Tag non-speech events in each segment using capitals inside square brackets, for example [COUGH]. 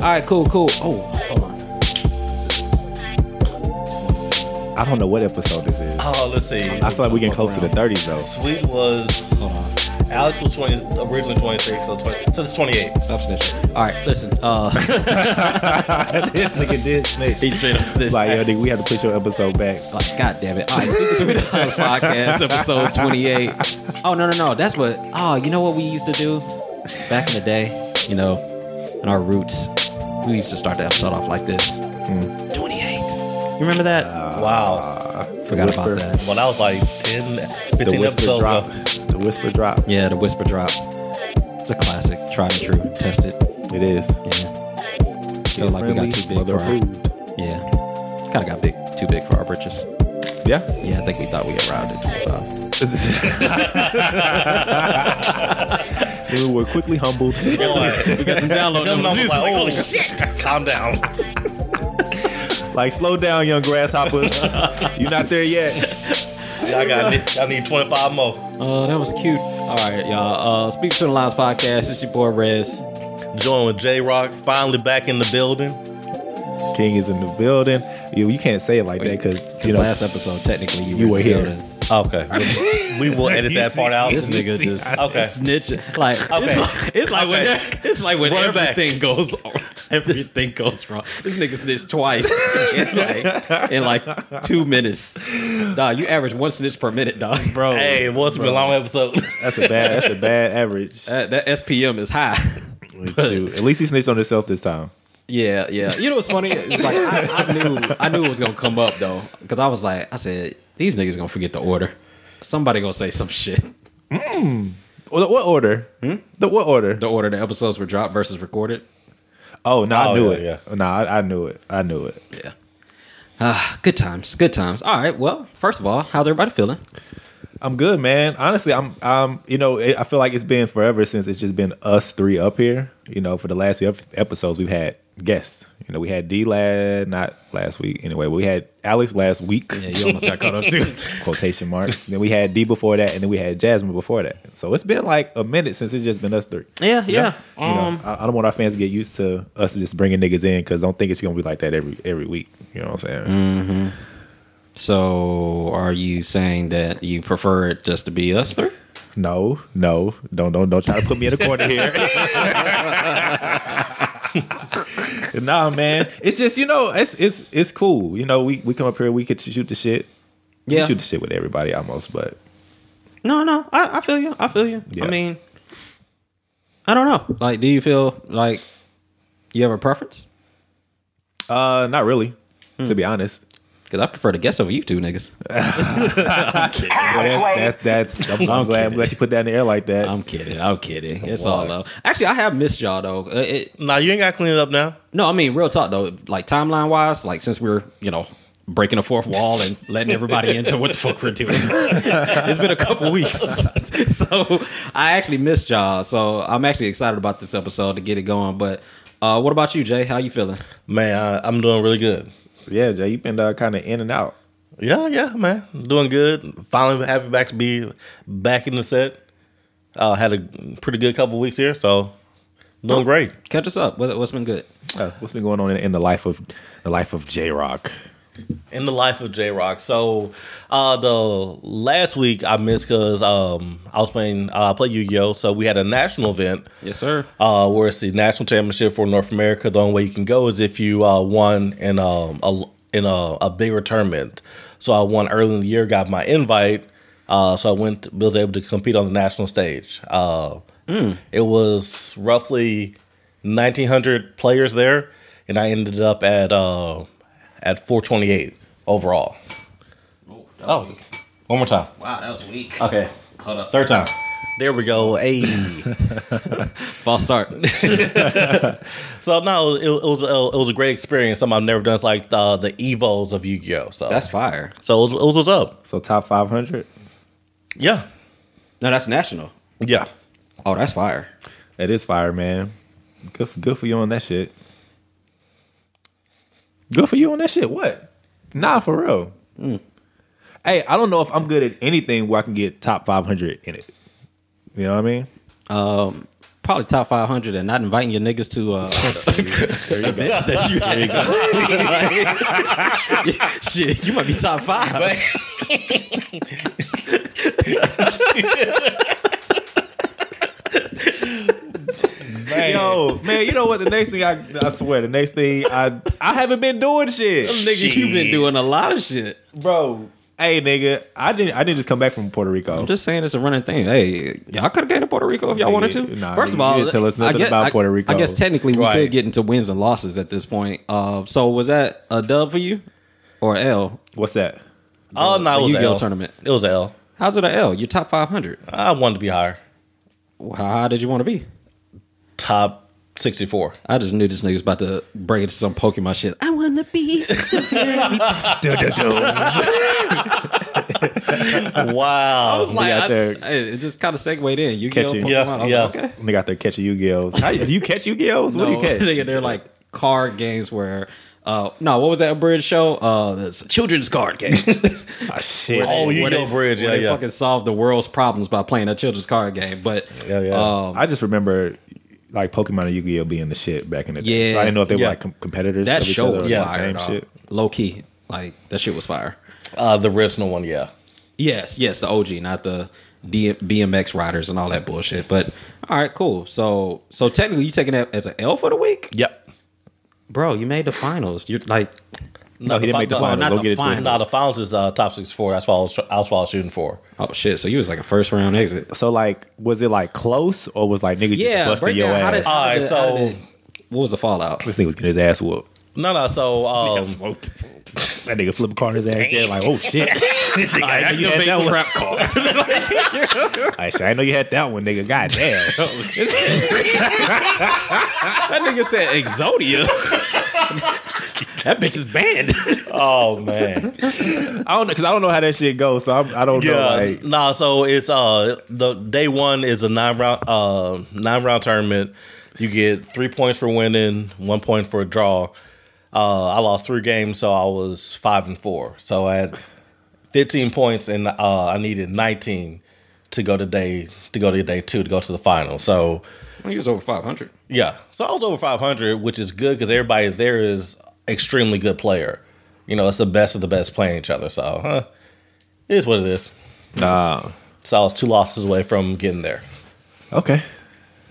All right, cool, cool. Oh, hold on. I don't know what episode this is. Oh, let's see. I feel like we getting close to the 30s though. Sweet was. Alex was 20 originally 26, so 20, so it's 28. Stop snitching. All right, listen. Uh, [LAUGHS] this nigga did snitch. he straight up snitched. Like, yo, nigga, we had to put your episode back. Like, God damn it. All right, speaking to me the [LAUGHS] podcast, episode 28. Oh, no, no, no. That's what, oh, you know what we used to do back in the day? You know, in our roots, we used to start the episode off like this 28. You remember that? Wow. Forgot about that. When I was like 10, 15 episodes drop. ago. The whisper drop. Yeah, the whisper drop. It's a classic, tried and true, tested. It is. Yeah. Feel like we got too big for our, yeah. Kind of got big, too big for our britches. Yeah. Yeah, I think we thought we arrived at 25. we were quickly humbled. You're We got the [LAUGHS] download numbers. numbers like, oh shit, calm down. like, slow down, young grasshoppers. [LAUGHS] You're not there yet. Y'all got y'all need 25 more. Oh, that was cute. All right, y'all. Uh, Speak to the Lines podcast. It's your boy Rez. Join with J Rock, finally back in the building. King is in the building. You, you can't say it like that because Because you know last episode, technically, you, you were were here. building. Oh, okay. [LAUGHS] we will edit that part out. This nigga just Okay. snitching. Like Okay. it's like, it's like when Okay. it's like when Run it back. everything goes [LAUGHS] everything goes wrong. This nigga snitched twice in like in like two minutes. Dog, you average one snitch per minute, dog. bro. Hey, it was a long episode. that's a bad. That's a bad average. That, that SPM is high. Shoot. At least he snitched on himself this time. Yeah, yeah. You know what's funny? It's like I, I knew I knew it was gonna come up though, because I was like, I said these niggas gonna forget the order. Somebody gonna say some shit. What, what order? Hmm? The what order? The order the episodes were dropped versus recorded. Oh no, I Oh, knew yeah, it. No, I, I knew it. I knew it. Yeah. Ah, good times, good times. All right. Well, first of all, how's everybody feeling? I'm good, man. Honestly, I'm. Um, you know, I feel like it's been forever since it's just been us three up here. You know, for the last few episodes, we've had guests. You know, we had D Lad not last week. Anyway, we had Alex last week. Yeah, you almost got caught up too. [LAUGHS] Quotation marks. then we had D before that, and then we had Jasmine before that. So it's been like a minute since it's just been us three. Yeah, yeah. You know, Um, I, I don't want our fans to get used to us just bringing niggas in because don't think it's gonna be like that every every week. You know what I'm saying? Mm-hmm. so, are you saying that you prefer it just to be us three? No, no, don't don't don't try to put me in a corner here. [LAUGHS] nah, man, it's just you know it's it's it's cool. You know, we we come up here, we could shoot the shit. We Yeah. shoot the shit with everybody almost, but No, no. I, I feel you. I feel you. Yeah. I mean, I don't know. Like, do you feel like you have a preference? uh, not really, Hmm. to be honest. Because I prefer to guess over you two niggas. [LAUGHS] But that's that's, that's I'm, I'm glad I'm glad you put that in the air like that. I'm kidding. I'm kidding. It's Why? all love. Actually, I have missed y'all though. Uh, It, nah, you ain't got to clean it up now. no, I mean real talk though. Like timeline wise, like since we're you know breaking the fourth wall and letting everybody into what the fuck we're doing, [LAUGHS] it's been a couple weeks. [LAUGHS] so I actually missed y'all. So I'm actually excited about this episode to get it going. But uh, what about you, Jay? How you feeling? Man, I, I'm doing really good. Yeah, Jay, you've been uh, kind of in and out. Yeah, yeah, man. Doing good. Finally happy back to be back in the set. Uh, had a pretty good couple weeks here, so doing great. Catch us up. What, what's been good? Uh, what's been going on in, in the life of the life of J Rock? In the life of J Rock. So uh the last week I missed because um I was playing uh, I play Yu Gi Oh. So we had a national event Yes, sir. uh where it's the national championship for North America. The only way you can go is if you uh won in um a in a, a bigger tournament. So I won early in the year, got my invite. Uh, so I went, was able to compete on the national stage. Uh, It was roughly 1,900 players there, and I ended up at uh, at 428 overall. Oh, one more time. Wow, that was weak. Okay, Hold up. third time. There we go. Hey. [LAUGHS] False start. [LAUGHS] so no, it, it was a, it was a great experience. Something I've never done. It's like the the evos of Yu Gi Oh. So That's fire. so it was, it was what's up. So top five hundred. Yeah, No, that's national. yeah. Oh, that's fire. That is fire, man. Good for, good for you on that shit. Good for you on that shit. What? Nah, for real. Mm. Hey, I don't know if I'm good at anything where I can get top 500 in it. You know what I mean? Um, probably top 500 and not inviting your niggas to uh, [LAUGHS] events that you, there you go. [LAUGHS] [LAUGHS] Shit, you might be top five. Yo, man, you know what? The next thing I, I swear, the next thing I I haven't been doing shit, Nigga, you've been doing a lot of shit. bro. Hey, nigga, I didn't I didn't just come back from Puerto Rico. I'm just saying it's a running thing. Hey, y'all could have gone to Puerto Rico if y'all wanted to. Nah, First of you all, didn't tell us I nothing guess, about I- Puerto Rico. I guess technically we Right. could get into wins and losses at this point. Uh, so was that a dub for you or L? What's that? Oh no, the it was Yu-Gi-Oh L. tournament. It was L. How's it a L? You're top 500. I wanted to be higher. How high did you want to be? Top sixty four. I just knew this nigga was about to break into some Pokemon shit. I wanna be the very [LAUGHS] best. [LAUGHS] Wow. I was like, out I- there hey, it just kind of segued in. You get catching- Pokemon. Yeah, I was yeah. like, okay. They got there catching Yu-Gi-Ohs. How, do you catch Yu-Gi-Ohs? What do you No, catch? [LAUGHS] nigga, they're like card games where. Uh, no, what was that bridge show? Uh, this children's card game. Ah, shit. Oh, you Yu-Gi-Oh Bridge, where yeah, they fucking solve the world's problems by playing a children's card game. But Yeah, yeah. Um, I just remember like Pokemon and Yu-Gi-Oh being the shit back in the day. Yeah. so I didn't know if they Yeah. were like com- competitors. that of each show other was the fire. same dog. shit. Low key, like that shit was fire. Uh, the original one, yeah. Yes, yes, the OG, not the D- BMX riders and all that bullshit. But all right, cool. So, so technically, you taking that as an L for the week, Yep. bro? You made the finals. You're like, No, he didn't make the finals. not Don't the get it finals. twisted. No, the finals is uh, top sixty four. That's what I was. That's what I was shooting for. oh shit. So you was like a first round exit. So like, was it like close or was like niggas just Yeah, busting break your down. ass? How did, Alright, did, how so- did- what was the fallout? this nigga was getting his ass whooped. No, no. So [LAUGHS] um, smoked. That nigga flip a card in his ass. Yeah, like, oh shit. I know you had that one. trap card. I said, I know you had that one, nigga. God damn. [LAUGHS] [LAUGHS] that nigga said Exodia. That bitch is banned. [LAUGHS] oh man. I don't know because I don't know how that shit goes. So I'm, I don't know. Yeah, Like, nah. So it's uh the day one is a nine round uh nine round tournament. You get three points for winning, one point for a draw. Uh, I lost three games, so I was five and four. So I had fifteen points, and uh, I needed nineteen to go to day to go to day two to go to the final. So he was over five hundred. yeah, so I was over five hundred, which is good because everybody there is extremely good player. You know, it's the best of the best playing each other. So, huh, it is what it is. uh, So I was two losses away from getting there. okay.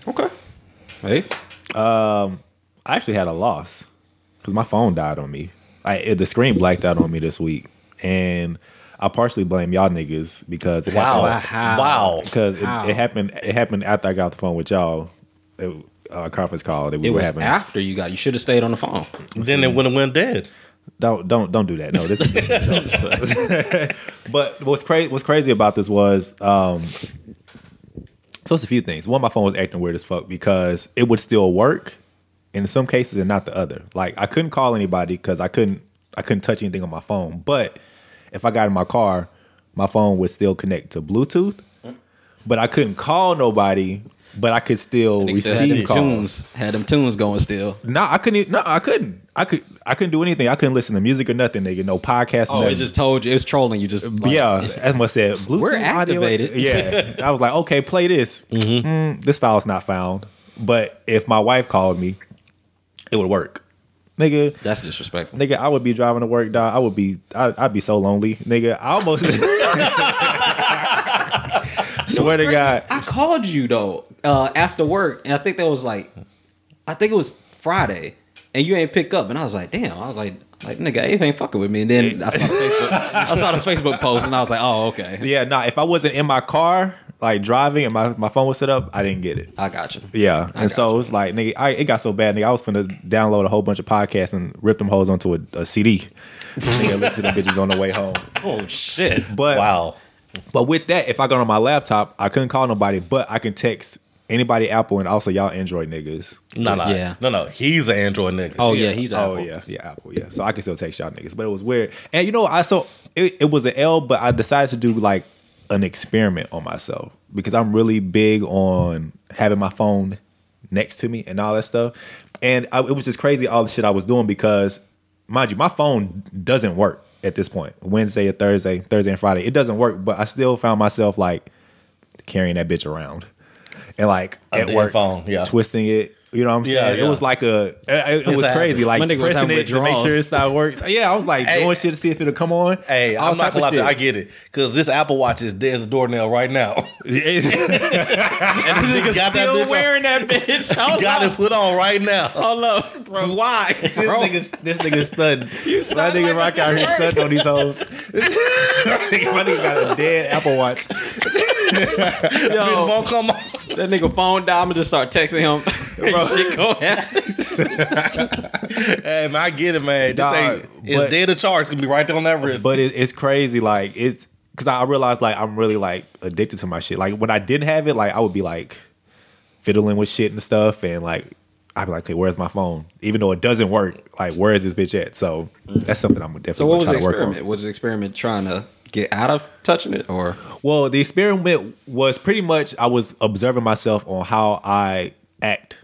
Okay. Hey, Um, I actually had a loss because my phone died on me. I it, the screen blacked out on me this week, and I partially blame y'all niggas because it Wow. happened. Wow. Wow. Because it, it happened. It happened after I got the phone with y'all. It, uh, conference call that we it were was having. after you got. You should have stayed on the phone. Then it went went dead. Don't don't don't do that. No, this is [LAUGHS] [LAUGHS] But what's crazy what's crazy about this was um so it's a few things. One, my phone was acting weird as fuck because it would still work in some cases and not the other. Like I couldn't call anybody because I couldn't I couldn't touch anything on my phone. But if I got in my car, my phone would still connect to Bluetooth. But I couldn't call nobody, but I could still Nigga still had receive calls. tunes. Had them tunes going still. No, I couldn't. No, I couldn't. I could. I couldn't do anything. I couldn't listen to music or nothing. Nigga, no podcast. Oh, nothing. it just told you. It was trolling you. Just like, yeah, as much said. Bluetooth We're audio- activated. Yeah, [LAUGHS] I was like, okay, play this. Mm, this file's not found. But if my wife called me, it would work. Nigga, That's disrespectful. nigga, I would be driving to work, dog. I would be, I, I'd be so lonely, nigga. I almost [LAUGHS] [LAUGHS] swear to God. I called you though uh, after work, and I think that was like, I think it was Friday, and you ain't pick up, and I was like, damn. I was like, like nigga, Abe ain't fucking with me. And then I saw the Facebook, I saw the Facebook post, and I was like, oh okay, Yeah, nah. If I wasn't in my car, like driving, and my, my phone was set up, I didn't get it. I got you. Yeah, I and so got it was like, nigga, I, it got so bad, nigga. I was finna download a whole bunch of podcasts and rip them hoes onto a, a CD. [LAUGHS] nigga, listen to bitches on the way home. Oh shit. But Wow. But with that, if I got on my laptop, I couldn't call nobody, but I can text anybody Apple and also y'all Android niggas. No, no, Yeah. no, no. He's an Android nigga. Oh yeah, he's oh yeah, yeah, Apple, yeah. So I can still text y'all niggas, but it was weird. And you know, I so it, it was an L, but I decided to do like an experiment on myself because I'm really big on having my phone next to me and all that stuff. And I, it was just crazy all the shit I was doing because mind you, my phone doesn't work at this point. Wednesday or Thursday, Thursday and Friday, it doesn't work. But I still found myself like carrying that bitch around and like at work, phone, yeah. twisting it. You know what I'm saying? Yeah, It was like a, it, it was a crazy. Like My pressing it to make sure withdrawals. it start works. Yeah, I was like Hey. doing shit to see if it'll come on. Hey, All I'm not type gonna lie to shit. I get it because this Apple Watch is dead as a doornail right now. [LAUGHS] And the nigga got that still bitch on. wearing that bitch. Hold Got up. it put on right now. Hold up, bro. Why? This Bro, nigga's this nigga stunned. [LAUGHS] that stunned nigga like rock out here bird. stunned on these hoes. [LAUGHS] My nigga got a dead Apple Watch. Yo, won't come on. that nigga phone down. I'm gonna just start texting him. [LAUGHS] Shit go happen. [LAUGHS] Hey man, I get it, man. This Dog, thing is but- dead to charge. Gonna be right there on that wrist. But it, it's crazy. Like it's because I realized like I'm really like addicted to my shit. Like when I didn't have it, like I would be like fiddling with shit and stuff, and like I'd be like, "Okay, where's my phone?" Even though it doesn't work, like where is this bitch at? So mm. that's something I'm definitely So what was gonna the try to experiment? Was the experiment trying to get out of touching it, or Well, the experiment was pretty much I was observing myself on how I act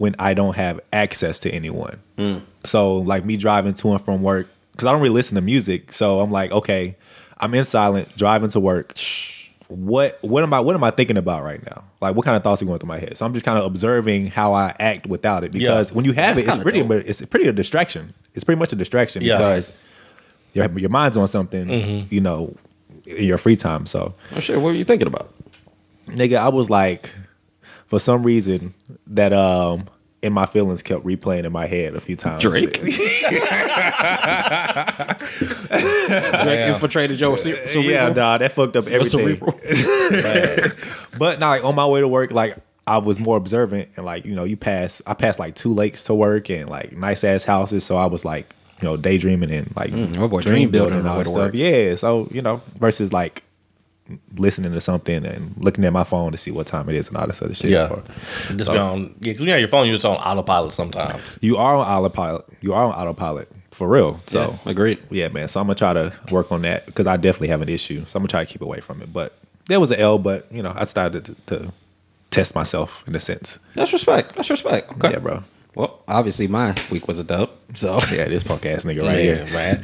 when I don't have access to anyone. So, like me driving to and from work, because I don't really listen to music. So I'm like, okay, I'm in silent, driving to work. What what am I what am I thinking about right now? Like what kind of thoughts are going through my head? So I'm just kind of observing how I act without it because Yeah. when you have That's it, it's pretty dope. it's pretty a distraction. It's pretty much a distraction Yeah. because your your mind's on something, mm-hmm. you know, in your free time. So oh shit? What were you thinking about? nigga, I was like, for some reason, that um, in my feelings kept replaying in my head a few times. Drake. [LAUGHS] Drake infiltrated your cer- cerebral. yeah, nah, that fucked up everything. cerebral. [LAUGHS] But now, like, on my way to work, like I was more observant and like you know, you pass. I passed like two lakes to work and like nice ass houses, so I was like, you know, daydreaming and like Mm, boy dream building on and all that stuff. work. Yeah, so you know, versus like listening to something and looking at my phone to see what time it is and all this other shit. yeah, just So- be on. Yeah, 'cause you have your phone, you're just on autopilot sometimes. You are on autopilot. You are on autopilot for real. So yeah, agreed. yeah, man. So I'm gonna try to work on that because I definitely have an issue. So I'm gonna try to keep away from it. But there was an L. But you know, I started to, to test myself in a sense. That's respect. That's respect. Okay. Yeah, bro. Well, obviously my week was a dub, so [LAUGHS] Yeah, this punk ass nigga right yeah, here. man.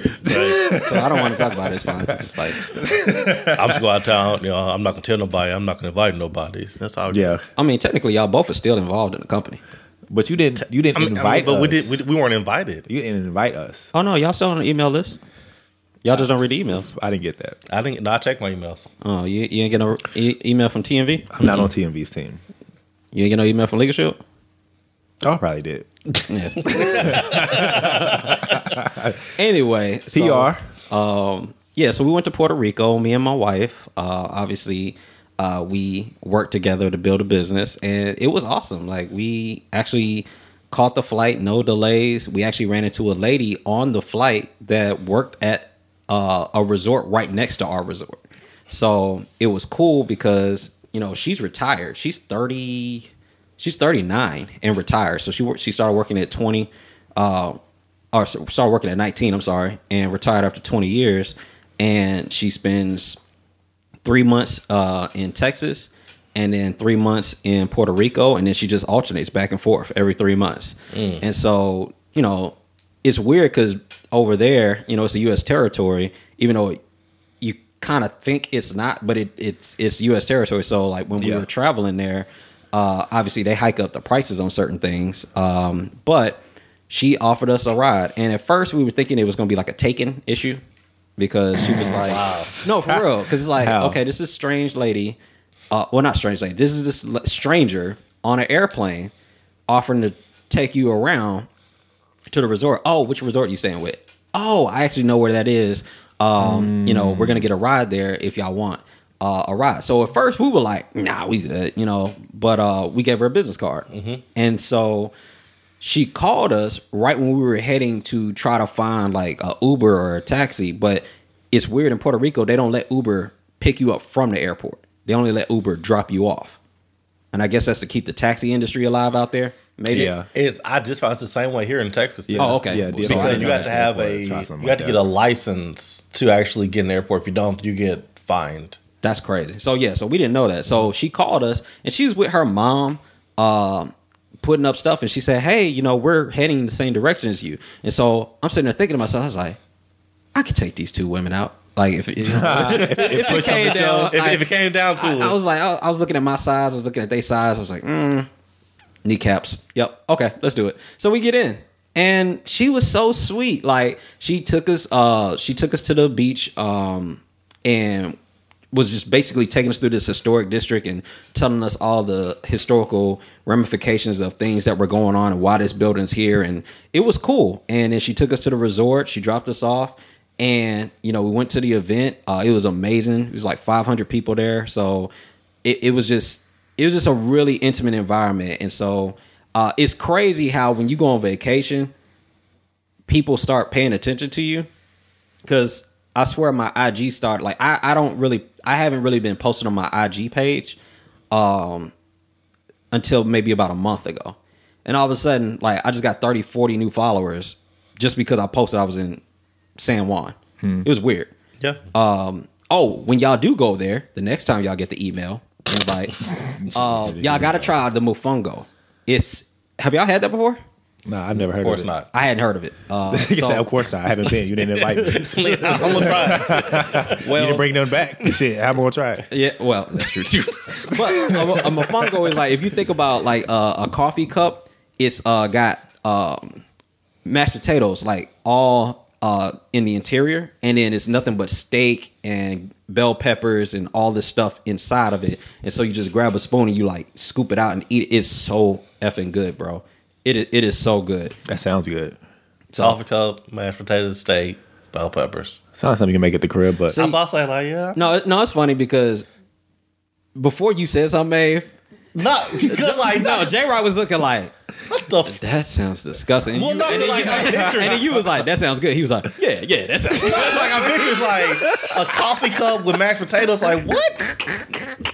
so I don't want to talk about it. It's fine. It's like [LAUGHS] I'm just going out of town. You know, I'm not gonna tell nobody. I'm not gonna invite nobody. That's all. Yeah, I mean, technically, y'all both are still involved in the company. but you didn't. You didn't I mean, I mean, invite but us. we did. We, we weren't invited. You didn't invite us. Oh no, y'all still on the email list. Y'all just don't read emails. I didn't get that. I didn't. No, I checked my emails. Oh, you, you ain't get no e- email from TMV. I'm not on TMV's team. You ain't get no email from Legal Shield. Oh, I probably did. Yeah. [LAUGHS] anyway, so, PR. um, yeah, so we went to Puerto Rico. Me and my wife. Uh, obviously, uh, we worked together to build a business, and it was awesome. Like we actually caught the flight, no delays. We actually ran into a lady on the flight that worked at uh, a resort right next to our resort. So it was cool because you know she's retired. She's thirty. She's thirty nine and retired. So she she started working at twenty. Uh, or started working at 19 i'm sorry and retired after 20 years and she spends three months uh, in texas and then three months in puerto rico and then she just alternates back and forth every three months and so you know it's weird because over there you know it's a u.s territory even though you kind of think it's not but it, it's it's u.s territory so like when we Yeah. were traveling there uh, obviously they hike up the prices on certain things um, but she offered us a ride and at first we were thinking it was going to be like a taken issue because she was [LAUGHS] like no for real because it's like How? okay this is strange lady uh, well not strange lady this is this stranger on an airplane offering to take you around to the resort. Oh, which resort are you staying with? Oh, I actually know where that is. Um, you know, we're gonna get a ride there if y'all want uh, a ride. So at first we were like, nah, we good, you know, but uh, we gave her a business card, and so she called us right when we were heading to try to find like a Uber or a taxi. But it's weird in Puerto Rico they don't let Uber pick you up from the airport. They only let Uber drop you off, and I guess that's to keep the taxi industry alive out there. Maybe. Yeah. It's. I just found it's the same way here in Texas. Too. Oh, okay. Yeah, So Because didn't you know have to have a. You something have like to get a license to actually get in the airport. If you don't, you get fined. That's crazy. So yeah, so we didn't know that. So she called us, and she was with her mom, um, putting up stuff, and she said, "Hey, you know, we're heading in the same direction as you." And so I'm sitting there thinking to myself, I was like, I could take these two women out. Like if it, if, it came down, I- if it came down to I, it, I was like, I, I was looking at my size, I was looking at their size, I was like, mm, kneecaps. Yep, okay, let's do it. So we get in, and she was so sweet. Like she took us, uh, she took us to the beach, um, and was just basically taking us through this historic district and telling us all the historical ramifications of things that were going on and why this building's here. And it was cool. And then she took us to the resort. She dropped us off. And, you know, we went to the event. Uh, it was amazing. It was like 500 people there. So it, it was just, it was just a really intimate environment. And so uh, it's crazy how when you go on vacation, people start paying attention to you because I swear my IG started like I, I don't really I haven't really been posting on my IG page um until maybe about a month ago. And all of a sudden, like I just got 30, 40 new followers just because I posted I was in San Juan. It was weird. yeah. Um oh, when y'all do go there, the next time y'all get the email invite, [LAUGHS] uh, y'all gotta try the Mofongo. It's have y'all had that before? Nah, I've never heard of course of it. not. I hadn't heard of it. Uh, [LAUGHS] You so- said, of course not. I haven't been. You didn't invite me. [LAUGHS] I'm gonna try. [LAUGHS] you didn't bring them back. Shit, I'm gonna try. it. Yeah, well, that's true too. but a, a mofongo is like if you think about like uh, a coffee cup, it's uh, got um, mashed potatoes like all uh, in the interior, and then it's nothing but steak and bell peppers and all this stuff inside of it. And so you just grab a spoon and you like scoop it out and eat it. It's so effing good, bro. It is, it is so good. That sounds good. So Coffee cup, mashed potatoes, steak, bell peppers. Sounds like something you can make at the crib, but I'm about to say like, yeah, no, no, it's funny because before you said something, Maeve, not good. [LAUGHS] Like no, no, J Rock was looking like. what the. F- That sounds disgusting. And, Well, you, no, and, then like, you, [LAUGHS] and then you was like, "That sounds good." He was like, "Yeah, yeah, that sounds [LAUGHS] good." like I picture like a coffee cup with mashed potatoes. Like what?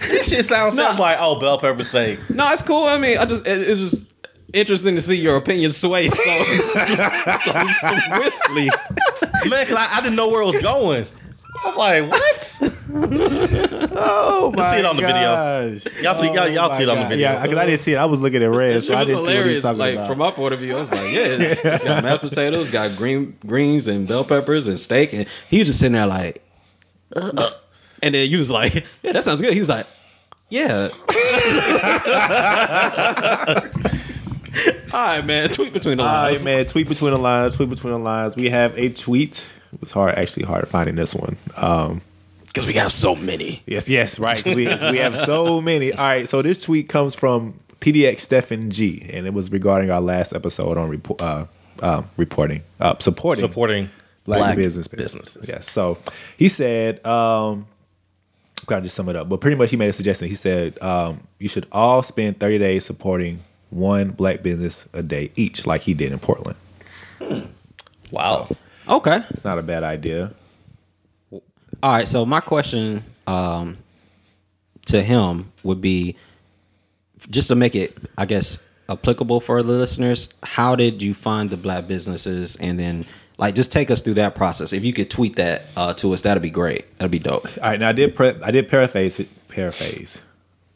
This shit sounds Nah. something like oh bell pepper steak. no, it's cool. I mean, I just it, it's just interesting to see your opinion sway so so [LAUGHS] swiftly. Man, cause I, I didn't know where it was going. I was like, what? oh my see it on the video. video. Y'all see y'all, y'all see it on the video. Yeah, because I didn't see it. I was looking at red, so I didn't see what he was hilarious. Like about. from my point of view, I was like, "Yeah, it's, it's got mashed potatoes, got green greens and bell peppers and steak," and he was just sitting there like, "Uh." and then you was like, [LAUGHS] "Yeah, that sounds good." He was like, "Yeah." [LAUGHS] All right, man. Tweet between the lines. right, man. Tweet between the lines. Tweet between the lines. We have a tweet. It was hard, actually, hard finding this one. Um, Because we have so many. Yes, yes, right. We we have so many. All right, so this tweet comes from PDX Stephen G, and it was regarding our last episode on report, uh, uh, reporting, uh, supporting, Supporting black, black, business businesses. Yes. So he said, um, gotta just sum it up, but pretty much he made a suggestion. He said um, you should all spend 30 days supporting one black business a day each, like he did in Portland. Wow. Okay. It's not a bad idea. All right. So my question um, to him would be just to make it, I guess, applicable for the listeners. How did you find the black businesses, and then like just take us through that process? If you could tweet that uh, to us, that'd be great. That'd be dope. All right, now I did pre- I did paraphrase paraphrase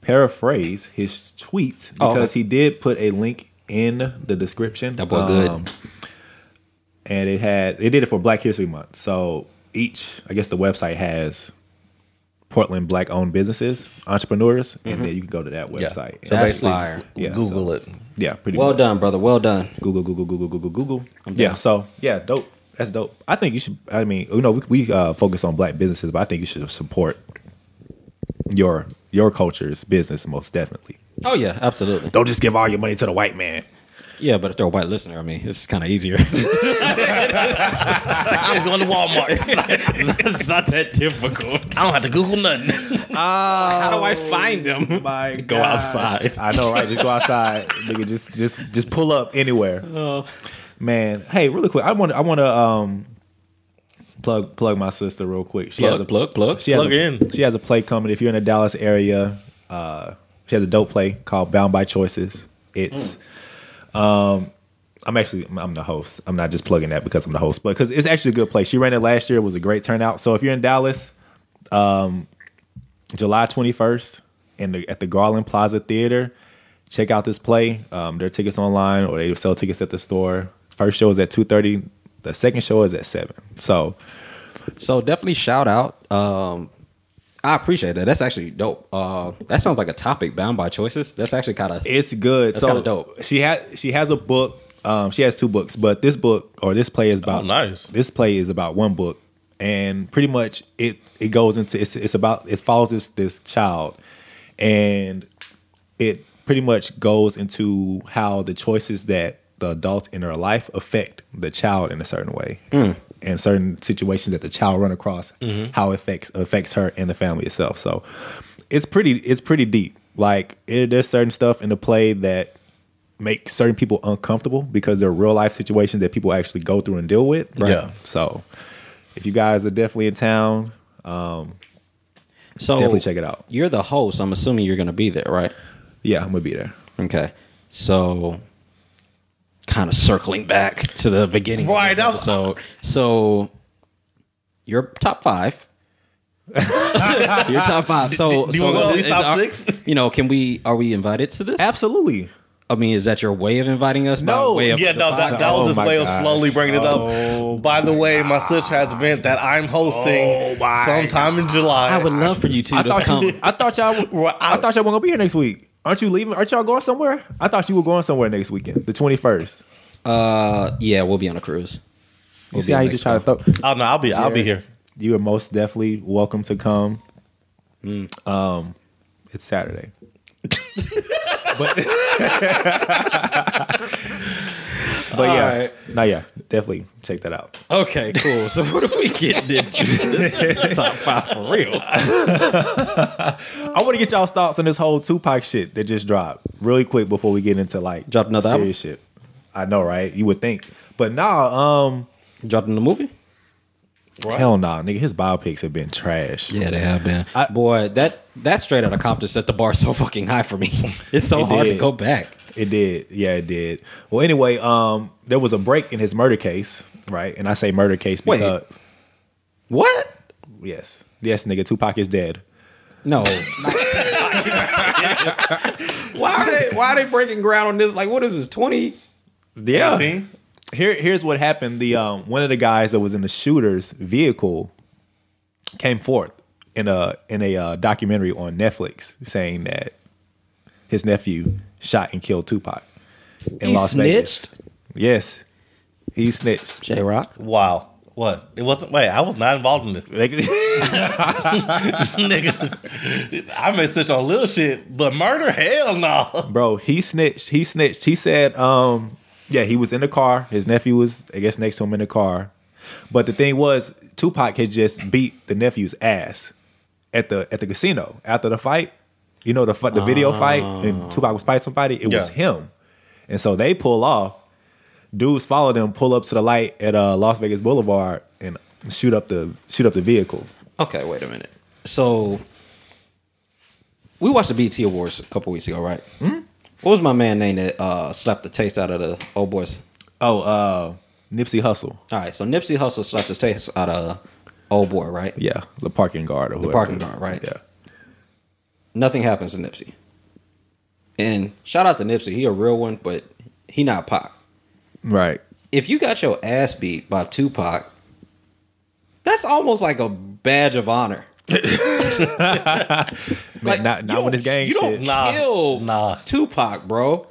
paraphrase his tweet Oh, because okay. he did put a link in the description. That boy good. And it had they did it for Black History Month. So each, I guess, the website has Portland black owned businesses, entrepreneurs, and then you can go to that Yeah. website. So That's basically, fire. Yeah, Google it. yeah, pretty Well much. done, brother. Well done. Google, Google, Google, Google, Google. I'm Yeah, down. so yeah, dope. That's dope. I think you should. I mean, you know, we, we uh, focus on black businesses, but I think you should support your your culture's business most definitely. Oh yeah, absolutely. Don't just give all your money to the white man. Yeah, but if they're a white listener, I mean, it's kind of easier. [LAUGHS] I'm going to Walmart. it's not that difficult. I don't have to Google nothing. [LAUGHS] How do I find them? My [LAUGHS] Go outside. I know, right? Just go outside, nigga. Just just just pull up anywhere. Oh. Man, hey, really quick. I want I want to um plug plug my sister real quick. She Plug, has a plug, plug. She has Plug a, in. She has a play coming. If you're in the Dallas area, uh, she has a dope play called Bound by Choices. It's um. I'm actually I'm the host. I'm not just plugging that because I'm the host, but because it's actually a good play. She ran it last year. It was a great turnout. So if you're in Dallas, um, July 21st in the at the Garland Plaza Theater, check out this play. Um, their tickets online or they sell tickets at the store. First show is at two thirty. The second show is at seven. So So definitely shout out. Um, I appreciate that. That's actually dope. Uh, that sounds like a topic bound by choices. That's actually kind of it's good. That's so kinda dope. She had she has a book. Um, she has two books, but this book or this play is about Oh, nice. This play is about one book, and pretty much it it goes into it's it's about it follows this this child, and it pretty much goes into how the choices that the adults in her life affect the child in a certain way and certain situations that the child run across how it affects affects her and the family itself so it's pretty it's pretty deep like it, there's certain stuff in the play that make certain people uncomfortable because they're real life situations that people actually go through and deal with Right. Yeah. so if you guys are definitely in town um, so definitely check it out You're the host. I'm assuming you're going to be there, right? yeah i'm gonna be there Okay. So kind of circling back to the beginning Right, of this that episode. So your top five. [LAUGHS] your top five. So, Do you so wanna at is- least top our- six? You know, can we? Are we invited to this? absolutely I mean, is that your way of inviting us? No. way of Yeah, no, that, that was Oh his my way of slowly bringing it up. Oh By the way, my sister has an event that I'm hosting Oh my sometime in July. I would love for you two I to thought come. you. I thought y'all. [LAUGHS] Right, I, I- thought y'all weren't gonna be here next week. Aren't you leaving? Aren't y'all going somewhere? I thought you were going somewhere next weekend, the twenty first. Uh, yeah, we'll be on a cruise. You We'll see how in you just try to throw. Oh no, I'll be I'll be here. You are most definitely welcome to come. Um, it's Saturday. [LAUGHS] but [LAUGHS] but yeah, Alright. no, yeah, definitely check that out. Okay, cool. So what are we getting into? this is top five for real. [LAUGHS] I want to get y'all's thoughts on this whole Tupac shit that just dropped really quick before we get into like Dropped another album? shit. I know, right? You would think, but nah. Um, Dropped in the movie. hell nah, nigga. His biopics have been trash. Yeah, they have been. I- Boy, that that straight out of Compton set the bar so fucking high for me. [LAUGHS] It's so It hard to go back. It did. Yeah, it did. Well, anyway, um, there was a break in his murder case, right? And I say murder case Wait. because What? yes, yes, nigga, Tupac is dead. No. [LAUGHS] why are they why are they breaking ground on this? Like what is this? Twenty? Yeah. 18? Here, here's what happened. The um, one of the guys that was in the shooter's vehicle came forth in a in a uh, documentary on Netflix saying that his nephew shot and killed Tupac in He Las Vegas. snitched? Yes, he snitched. J Rock. Wow. What? It wasn't. Wait, I was not involved in this, [LAUGHS] [LAUGHS] nigga. I may switch on little shit, but murder, hell no. bro, he snitched. He snitched. He said, um, yeah, he was in the car. His nephew was, I guess, next to him in the car. But the thing was, Tupac had just beat the nephew's ass at the at the casino after the fight. You know the the video fight, and Tupac was fighting somebody. It was him, and so they pull off. Dudes follow them, pull up to the light at uh, Las Vegas Boulevard, and shoot up the shoot up the vehicle. Okay, wait a minute. So we watched the BET Awards a couple weeks ago, right? Hmm? What was my man name that uh, slapped the taste out of the old boys? Oh, uh, Nipsey Hussle. All right, so Nipsey Hussle slapped the taste out of old boy, right? Yeah, the parking guard or The parking guard, right? Yeah. Nothing happens to Nipsey. And shout out to Nipsey, he a real one, but he not Pac. Right. If you got your ass beat by Tupac, that's almost like a badge of honor. [LAUGHS] Man, not you not when it's gang you shit. don't Nah, kill nah. Tupac, bro.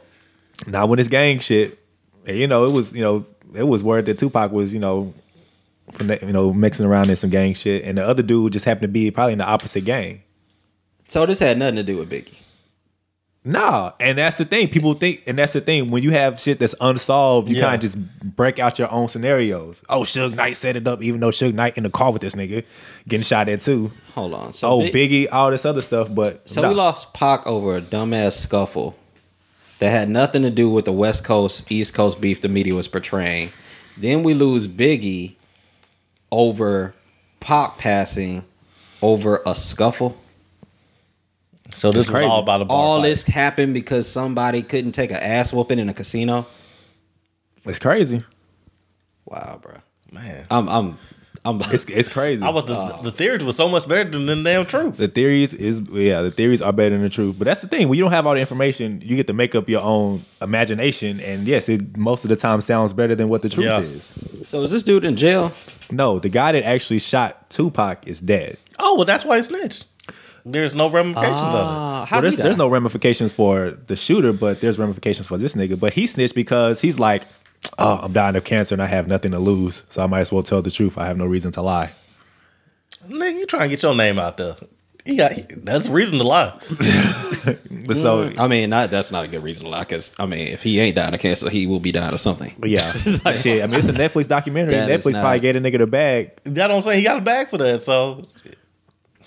Not when it's gang shit. And, you know, it was you know it was word that Tupac was you know, from that, you know mixing around in some gang shit, and the other dude just happened to be probably in the opposite gang. So this had nothing to do with Biggie. Nah, and that's the thing. People think, and that's the thing. When you have shit that's unsolved, you Yeah. kind of just break out your own scenarios. Oh, Suge Knight set it up, even though Suge Knight in the car with this nigga getting shot at too. Hold on. So Oh, Big- Biggie, all this other stuff. But So nah. we lost Pac over a dumbass scuffle that had nothing to do with the West Coast East Coast beef the media was portraying. Then we lose Biggie over Pac passing over a scuffle. So this was crazy. all about a bar All fight. this happened because somebody couldn't take an ass whooping in a casino. It's crazy. Wow, bro. man. I'm I'm I'm It's it's crazy. I was the, oh. the theories was so much better than the damn truth. the theories is yeah, the theories are better than the truth. But that's the thing. When you don't have all the information, you get to make up your own imagination. And yes, it most of the time sounds better than what the truth Yeah. is. so is this dude in jail? No, the guy that actually shot Tupac is dead. Oh, well, that's why he snitched. There's no ramifications of it. Ah, how well, there's, there's no ramifications for the shooter, but there's ramifications for this nigga. But he snitched because he's like, oh, I'm dying of cancer and I have nothing to lose, so I might as well tell the truth. I have no reason to lie. Nigga, you trying to get your name out there. He got, that's a reason to lie. But [LAUGHS] so I mean, not, that's not a good reason to lie. Because I mean, if he ain't dying of cancer, he will be dying of something. But yeah, [LAUGHS] shit. I mean, it's a Netflix documentary. That is Netflix not- probably gave a nigga the bag, That's what I'm saying. He got a bag for that. So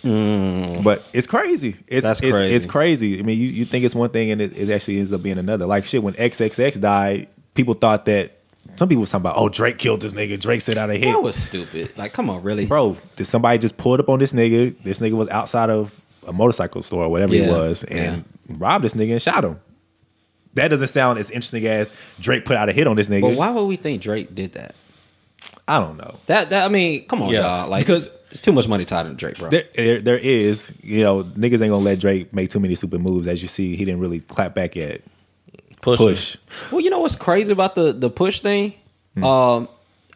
Mm. but it's crazy. It's That's it's, crazy. It's crazy. I mean, you, you think it's one thing and it, it actually ends up being another. Like shit, when XXX died, people thought that some people was talking about, oh, Drake killed this nigga. Drake said out of hit. That was stupid. Like, come on, really, Bro, did somebody just pulled up on this nigga? This nigga was outside of a motorcycle store or whatever Yeah, he was and robbed this nigga and shot him. That doesn't sound as interesting as Drake put out a hit on this nigga. But why would we think Drake did that? I don't know. That, that I mean, come on, Yeah. dog. Like, Because- because it's too much money tied in Drake, bro. There, there, there is, you know, niggas ain't gonna let Drake make too many stupid moves. As you see, he didn't really clap back at push. Push. Well, you know what's crazy about the the push thing? Um,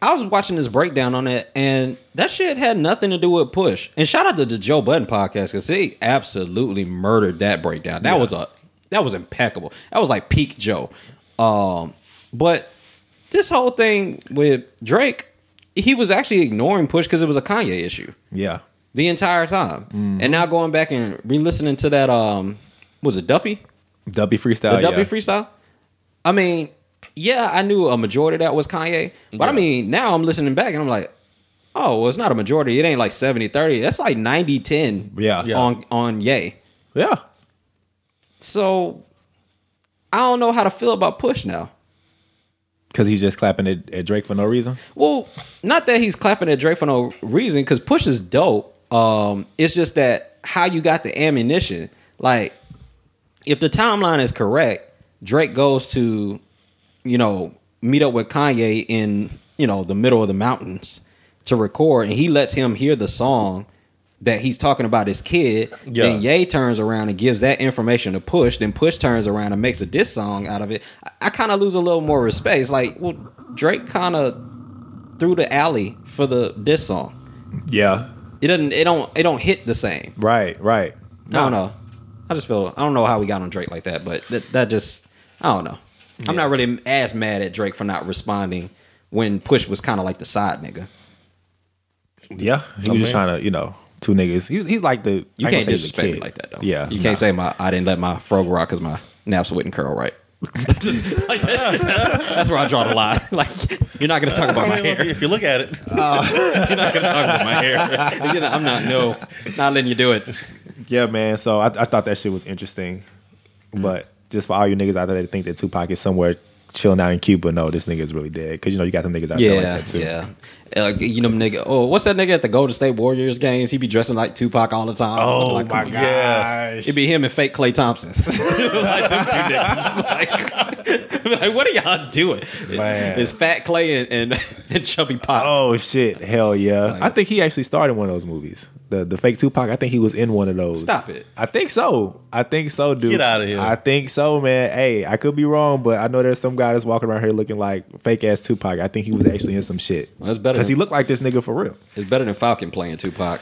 I was watching this breakdown on it, and that shit had nothing to do with push. And shout out to the Joe Budden podcast because they absolutely murdered that breakdown. That Yeah. was a that was impeccable. That was like peak Joe. Um, but this whole thing with Drake, he was actually ignoring push because it was a Kanye issue Yeah. the entire time. And now going back and re-listening to that, um, was it Duppy? W freestyle. The W yeah. freestyle. I mean, yeah, I knew a majority of that was Kanye, but I mean, now I'm listening back and I'm like, oh, well, it's not a majority. It ain't like 70 30. That's like 90 10 Yeah. Yeah. on, on Ye. Yeah. So I don't know how to feel about Push now. Because he's just clapping at, at Drake for no reason. Well, not that he's clapping at Drake for no reason, because Push is dope. Um, it's just that how you got the ammunition. Like, if the timeline is correct, Drake goes to, you know, meet up with Kanye in, you know, the middle of the mountains to record, and he lets him hear the song that he's talking about his kid. Yeah. Then Ye turns around and gives that information to Push. Then Push turns around and makes a diss song out of it. I, I kind of lose a little more respect. It's like, well, Drake kind of threw the alley for the diss song. Yeah. It doesn't. It don't. It don't hit the same. Right. Right. I don't know. I just feel. I don't know how we got on Drake like that, but that, that just. I don't know. I'm not really as mad at Drake for not responding when Push was kind of like the side nigga. Yeah. He I was just trying to, you know, two niggas. He's, he's like the. You ain't gonna can't say he's a disrespect me kid. like that though. Yeah. you nah. can't say my I didn't let my fro rock because my naps wouldn't curl right. Like [LAUGHS] that- that's where I draw the line. [LAUGHS] Like you're not gonna talk about my hair. If you look at it, [LAUGHS] You're not gonna talk about my hair. You know, I'm not. No, not letting you do it. Yeah, man. So I, I thought that shit was interesting. Mm. But just for all you niggas out there that think that Tupac is somewhere chilling out in Cuba, no, this nigga is really dead. Because, you know, you got some niggas out there like that, too. yeah. Uh, you know, nigga. Oh, what's that nigga at the Golden State Warriors games? He be dressing like Tupac all the time. Oh, like, my come on. yeah. It'd be him and fake Klay Thompson. [LAUGHS] like them two niggas. [LAUGHS] Like, [LAUGHS] like, what are y'all doing? Man. It's Fat Clay and, and, and Chubby Pop. Oh, shit. Hell yeah. Like- I think he actually started one of those movies. The the fake Tupac, I think he was in one of those. Stop it. I think so. I think so, dude. Get out of here. I think so, man. Hey, I could be wrong, but I know there's some guy that's walking around here looking like fake ass Tupac. I think he was actually in some shit. Well, that's better Because he than- looked like this nigga for real. It's better than Falcon playing Tupac.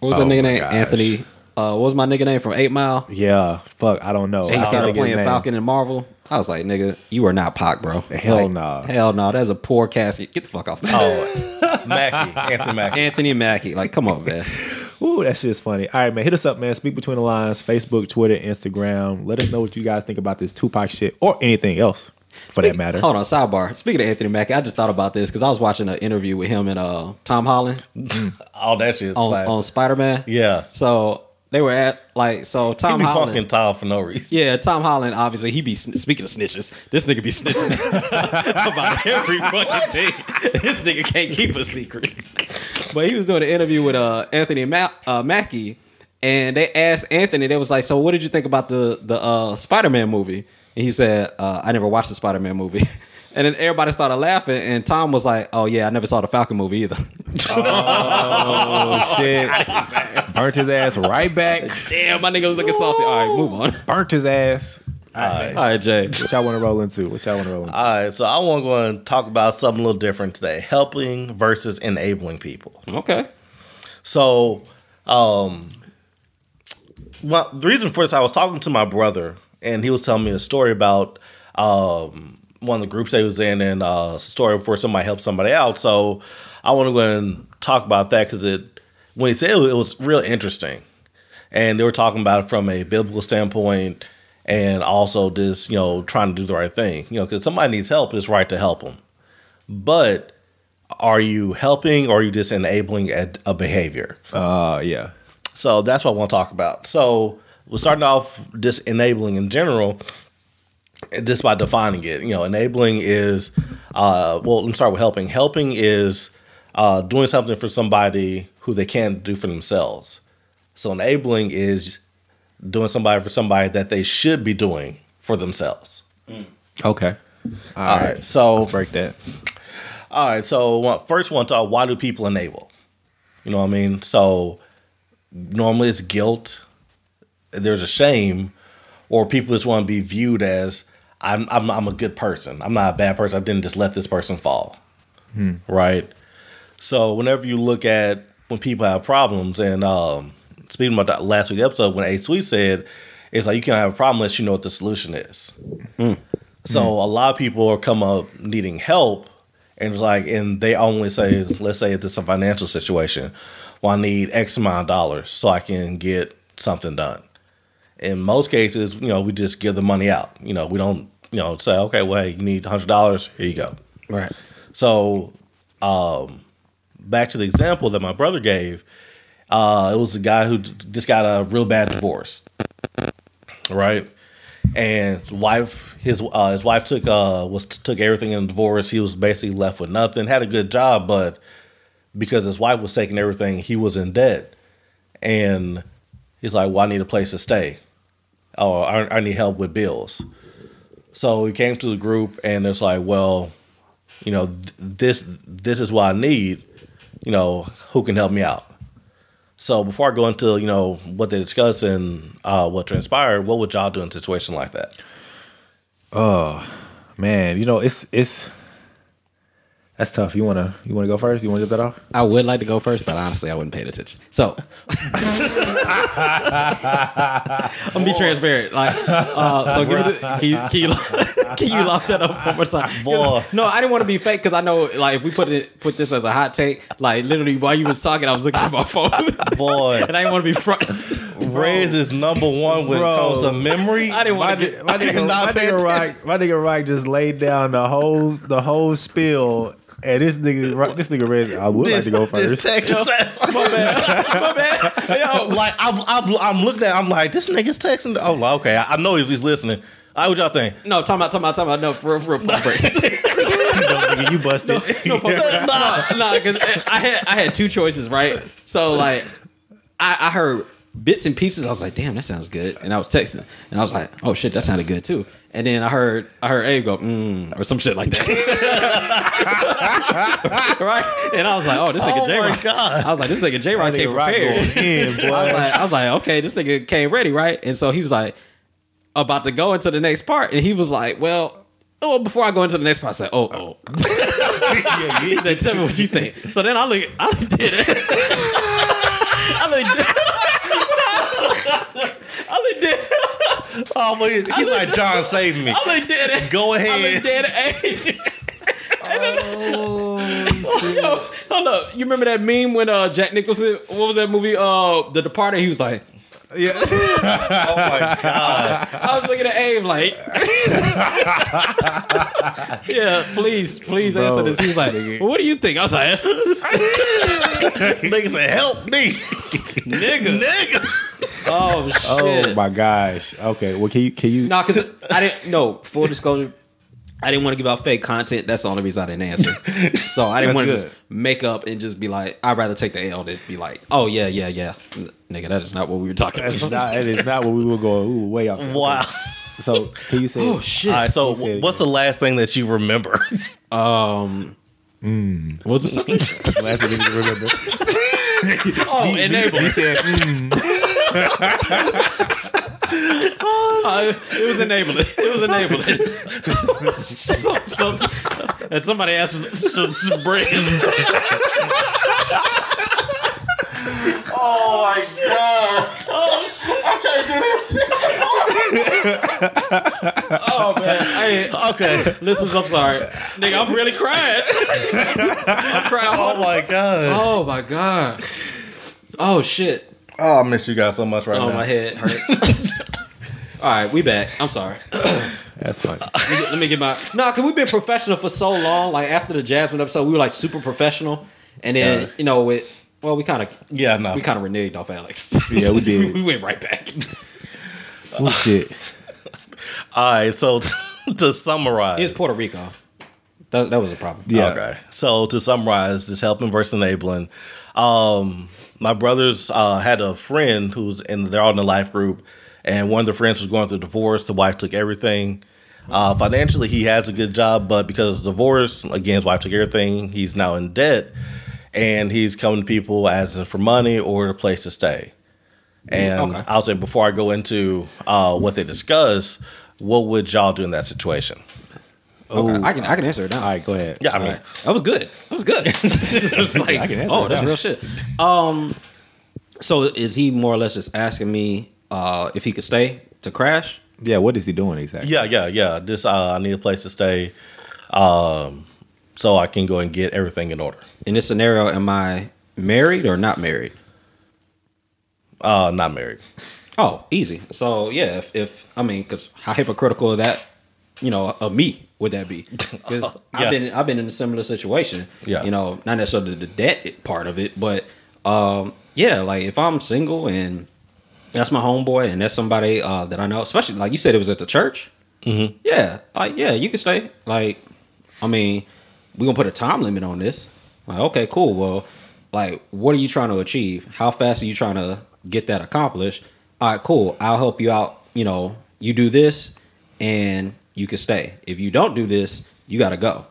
What was Oh that nigga name? gosh. Anthony. Uh, what was my nigga name from Eight Mile? Yeah. Fuck. I don't know. He I can't started of playing. Falcon in Marvel. I was like, nigga, you are not Pac, bro. Hell Like, nah. Hell no. That's a poor casket. Get the fuck off. oh, Mackie, Anthony [LAUGHS] Mackie. Anthony Mackie. Like, come on, man. [LAUGHS] Ooh, that shit's funny. All right, man. Hit us up, man. Speak between the lines. Facebook, Twitter, Instagram. Let us know what you guys think about this Tupac shit or anything else for that matter. Hold on, sidebar. Speaking of Anthony Mackie, I just thought about this because I was watching an interview with him and uh, Tom Holland [LAUGHS] All that shit is on, classic. on Spider Man. yeah. So they were at like so He Tom be Holland. punking Tom for no reason. Yeah, Tom Holland. Obviously, he be speaking of snitches. This nigga be snitching [LAUGHS] about every fucking thing. This nigga can't keep a secret. But he was doing an interview with uh, Anthony Ma- uh, Mackie, and they asked Anthony. They was like, "So, what did you think about the the uh, Spider Man movie?" And he said, uh, "I never watched the Spider Man movie." [LAUGHS] And then everybody started laughing, and Tom was like, "Oh yeah, I never saw the Falcon movie either." [LAUGHS] Oh shit! Burnt his ass right back. Damn, my nigga was looking saucy. All right, move on. Burnt his ass. All right, Jay. What y'all want to roll into? What y'all want to roll into? All right, so I want to go and talk about something a little different today: helping versus enabling people. Okay. So, um, well, the reason for this, I was talking to my brother, and he was telling me a story about um, one of the groups that he was in, and uh, a story where somebody helped somebody out. So, I want to go and talk about that because it, when he said it, it was real interesting, and they were talking about it from a biblical standpoint, and also this, you know, trying to do the right thing. You know, because somebody needs help, it's right to help them, but are you helping or are you just enabling a, a behavior? Uh, yeah. So that's what I want to talk about. So we're starting off just enabling in general, just by defining it. You know, enabling is, uh, well, let me start with helping. Helping is uh, doing something for somebody who they can't do for themselves. So enabling is doing somebody for somebody that they should be doing for themselves. Okay. All right. So Let's break that. All right, so first one talk. Why do people enable? You know what I mean? So normally it's guilt. There's a shame, or people just want to be viewed as I'm. I'm. I'm a good person. I'm not a bad person. I didn't just let this person fall. Hmm. Right. So whenever you look at when people have problems, and um, speaking about that last week's episode, when A Sweet said, it's like you can't have a problem unless you know what the solution is. Hmm. So hmm. a lot of people are come up needing help, and it's like, and they only say, [LAUGHS] let's say if it's a financial situation, well, I need X amount of dollars so I can get something done. In most cases, you know, we just give the money out. You know, we don't, you know, say, okay, well, hey, you need hundred dollars, here you go. Right. So, um, back to the example that my brother gave, uh, it was a guy who just got a real bad divorce, right? And his wife, his uh, his wife took uh was took everything in the divorce. He was basically left with nothing. Had a good job, but because his wife was taking everything, he was in debt. And he's like, "Well, I need a place to stay. Oh, I, I need help with bills." So he came to the group, and it's like, "Well, you know, th- this this is what I need. You know, who can help me out?" So before I go into you know what they discussed and uh, what transpired, what would y'all do in a situation like that? Oh man, you know it's it's that's tough. You wanna you wanna go first? You wanna jump that off? I would like to go first, but honestly, I wouldn't pay the attention. So, [LAUGHS] [LAUGHS] I'm gonna be transparent. Like, uh, so give me the, can you can you, [LAUGHS] can you lock that up one more time? [LAUGHS] Boy. No, I didn't want to be fake because I know, like, if we put it put this as a hot take, like, literally while you was talking, I was looking at my phone, [LAUGHS] Boy, and I didn't want to be front. Ray's is number one when it Bro. comes to memory. I didn't My, want to di- get. my nigga, my nigga Rock, my nigga Rock just laid down the whole the whole spill, and this nigga Rock- this nigga Rez, I would like to go This first. text is- My bad. My bad. Yo, like I'm, I'm, I'm looking at, I'm like, this nigga's texting. I'm like, okay, I, I know he's, he's listening. All right, what y'all think? no, talking about, talking about, talking about. No, for real, for real, [LAUGHS] no, you busted. no, no, because [LAUGHS] I had I had two choices, right? So like, I, I heard bits and pieces. I was like, damn, that sounds good, and I was texting, and I was like, oh shit, that sounded good too. And then I heard I heard Abe go, mm, or some shit like that, [LAUGHS] right? And I was like, oh, this nigga Oh J Rock. I was like, this nigga J Rock came prepared. in, I was like, I was like, okay, this nigga came ready, right? And so he was like, about to go into the next part, and he was like, well. Oh, before I go into the next part, I said, "Oh, oh." [LAUGHS] [LAUGHS] he said, "Tell me what you think." So then I look, I did [LAUGHS] it. I looked. I looked at. Oh, but he- he's like, John, save me. I looked at it. Go I ahead. looked at it. Oh, Yo, hold up. You remember that meme when uh, Jack Nicholson? What was that movie? Uh, The Departed. He was like, yeah. [LAUGHS] Oh my god. I was looking at Abe like, [LAUGHS] yeah, please, please Bro. answer this. He was like, well, what do you think? I was like, Nigga said, help me, nigga, nigga. oh, oh shit. Oh my gosh. Okay. Well, can you can you? No, because I didn't. No, full disclosure, I didn't want to give out fake content. That's the only reason I didn't answer. So I didn't want to just make up and just be like. I'd rather take the L than be like, oh yeah, yeah, yeah, N- nigga. That is not what we were talking That's about. not. That is not what we were going. We were way off. there. Wow. So can you say? oh shit. All right, so He said it what's [LAUGHS] [LAUGHS] the last thing that you remember? Um, What's [LAUGHS] the subject? The last thing you remember. oh, and enable. He said, mm, Uh, it was enabling. It was enabling. so, so, and somebody asked for some, some bread. Oh my god! Oh shit! I can't do this. Oh man. Hey, Okay. listeners, I'm sorry, nigga. I'm really crying. [LAUGHS] I'm crying. Oh my god. Oh my god. Oh shit. Oh, I miss you guys so much right Oh now. Oh, my head hurt. [LAUGHS] All right, we back. I'm sorry. [COUGHS] that's fine. Let me get, let me get my no. Cause we've been professional for so long. Like after the Jasmine episode, we were like super professional, and then Yeah. you know with well, we kind of Yeah, no. we kind of reneged off Alex. Yeah, we [LAUGHS] did. we went right back. Oh, shit. [LAUGHS] All right. So to summarize, It's Puerto Rico. That, that was a problem. Yeah. Okay. So to summarize, this helping versus enabling. Um, my brothers uh, had a friend who's in they're all in the life group, and one of the friends was going through divorce. The wife took everything. Uh, financially, he has a good job, but because of divorce, again, his wife took everything. He's now in debt, and he's coming to people asking for money or a place to stay. And Okay. I'll say before I go into uh, what they discuss, what would y'all do in that situation? Okay, I can I can answer it now. All right, go ahead. Yeah, I mean, right. That was good. That was good. [LAUGHS] it was like, I can answer oh, it that's now. real shit. Um, so is he more or less just asking me uh, if he could stay to crash? Yeah, what is he doing exactly? Yeah, yeah, yeah. Just uh, I need a place to stay, um, so I can go and get everything in order. In this scenario, am I married or not married? Uh, not married. Oh, easy. So yeah, if, if I mean, because how hypocritical of that, you know, of me would that be? [LAUGHS] Because Yeah. I've been I've been in a similar situation. Yeah. You know, not necessarily the debt part of it, but um, yeah, like if I'm single and that's my homeboy and that's somebody uh, that I know, especially like you said, it was at the church. Mm-hmm. Yeah, like yeah, you can stay. Like, I mean, we're gonna put a time limit on this. Like, okay, cool. Well, like, what are you trying to achieve? How fast are you trying to get that accomplished? All right, cool. I'll help you out. You know, you do this, and you can stay. If you don't do this, you got to go.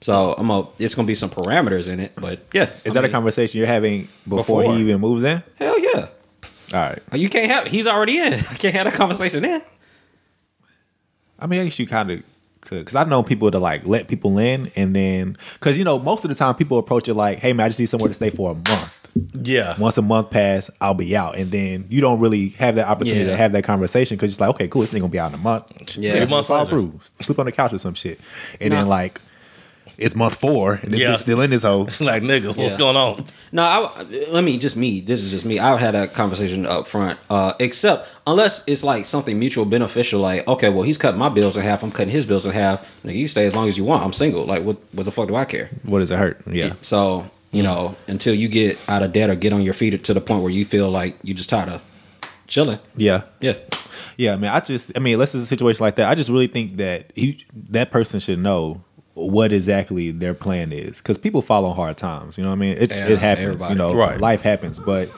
So I'm a. It's gonna be some parameters in it, but yeah. Is I that a conversation you're having before, Before. he even moves in? Hell yeah. All right. You can't have. He's already in. [LAUGHS] I can't have a conversation there. I mean, I guess you kind of could, because I know people to like let people in, and then because you know most of the time people approach it like, "Hey man, I just need somewhere to stay for a month. Yeah, Once a month pass, I'll be out." And then you don't really have that opportunity Yeah. to have that conversation because it's like, "Okay, cool, this ain't gonna be out in a month. Yeah. Three months fall through, sleep on the couch or some shit." And Nah. then like, it's month four, and this Yeah. bitch still in this hole. [LAUGHS] like nigga, what's Yeah. going on? No, I, let me just me. This is just me. I've had a conversation up front. Uh, except unless it's like something mutual beneficial, like okay, well he's cutting my bills in half. I'm cutting his bills in half. Nigga, you stay as long as you want. I'm single. Like what? What the fuck do I care? What does it hurt? Yeah. So you know, until you get out of debt or get on your feet to the point where you feel like you just tired of chilling. Yeah. Yeah. Yeah, I mean, I just, I mean, unless it's a situation like that, I just really think that he, that person should know what exactly their plan is, because people fall on hard times. You know what I mean? It's Yeah, it happens. everybody. You know, Right. life happens. But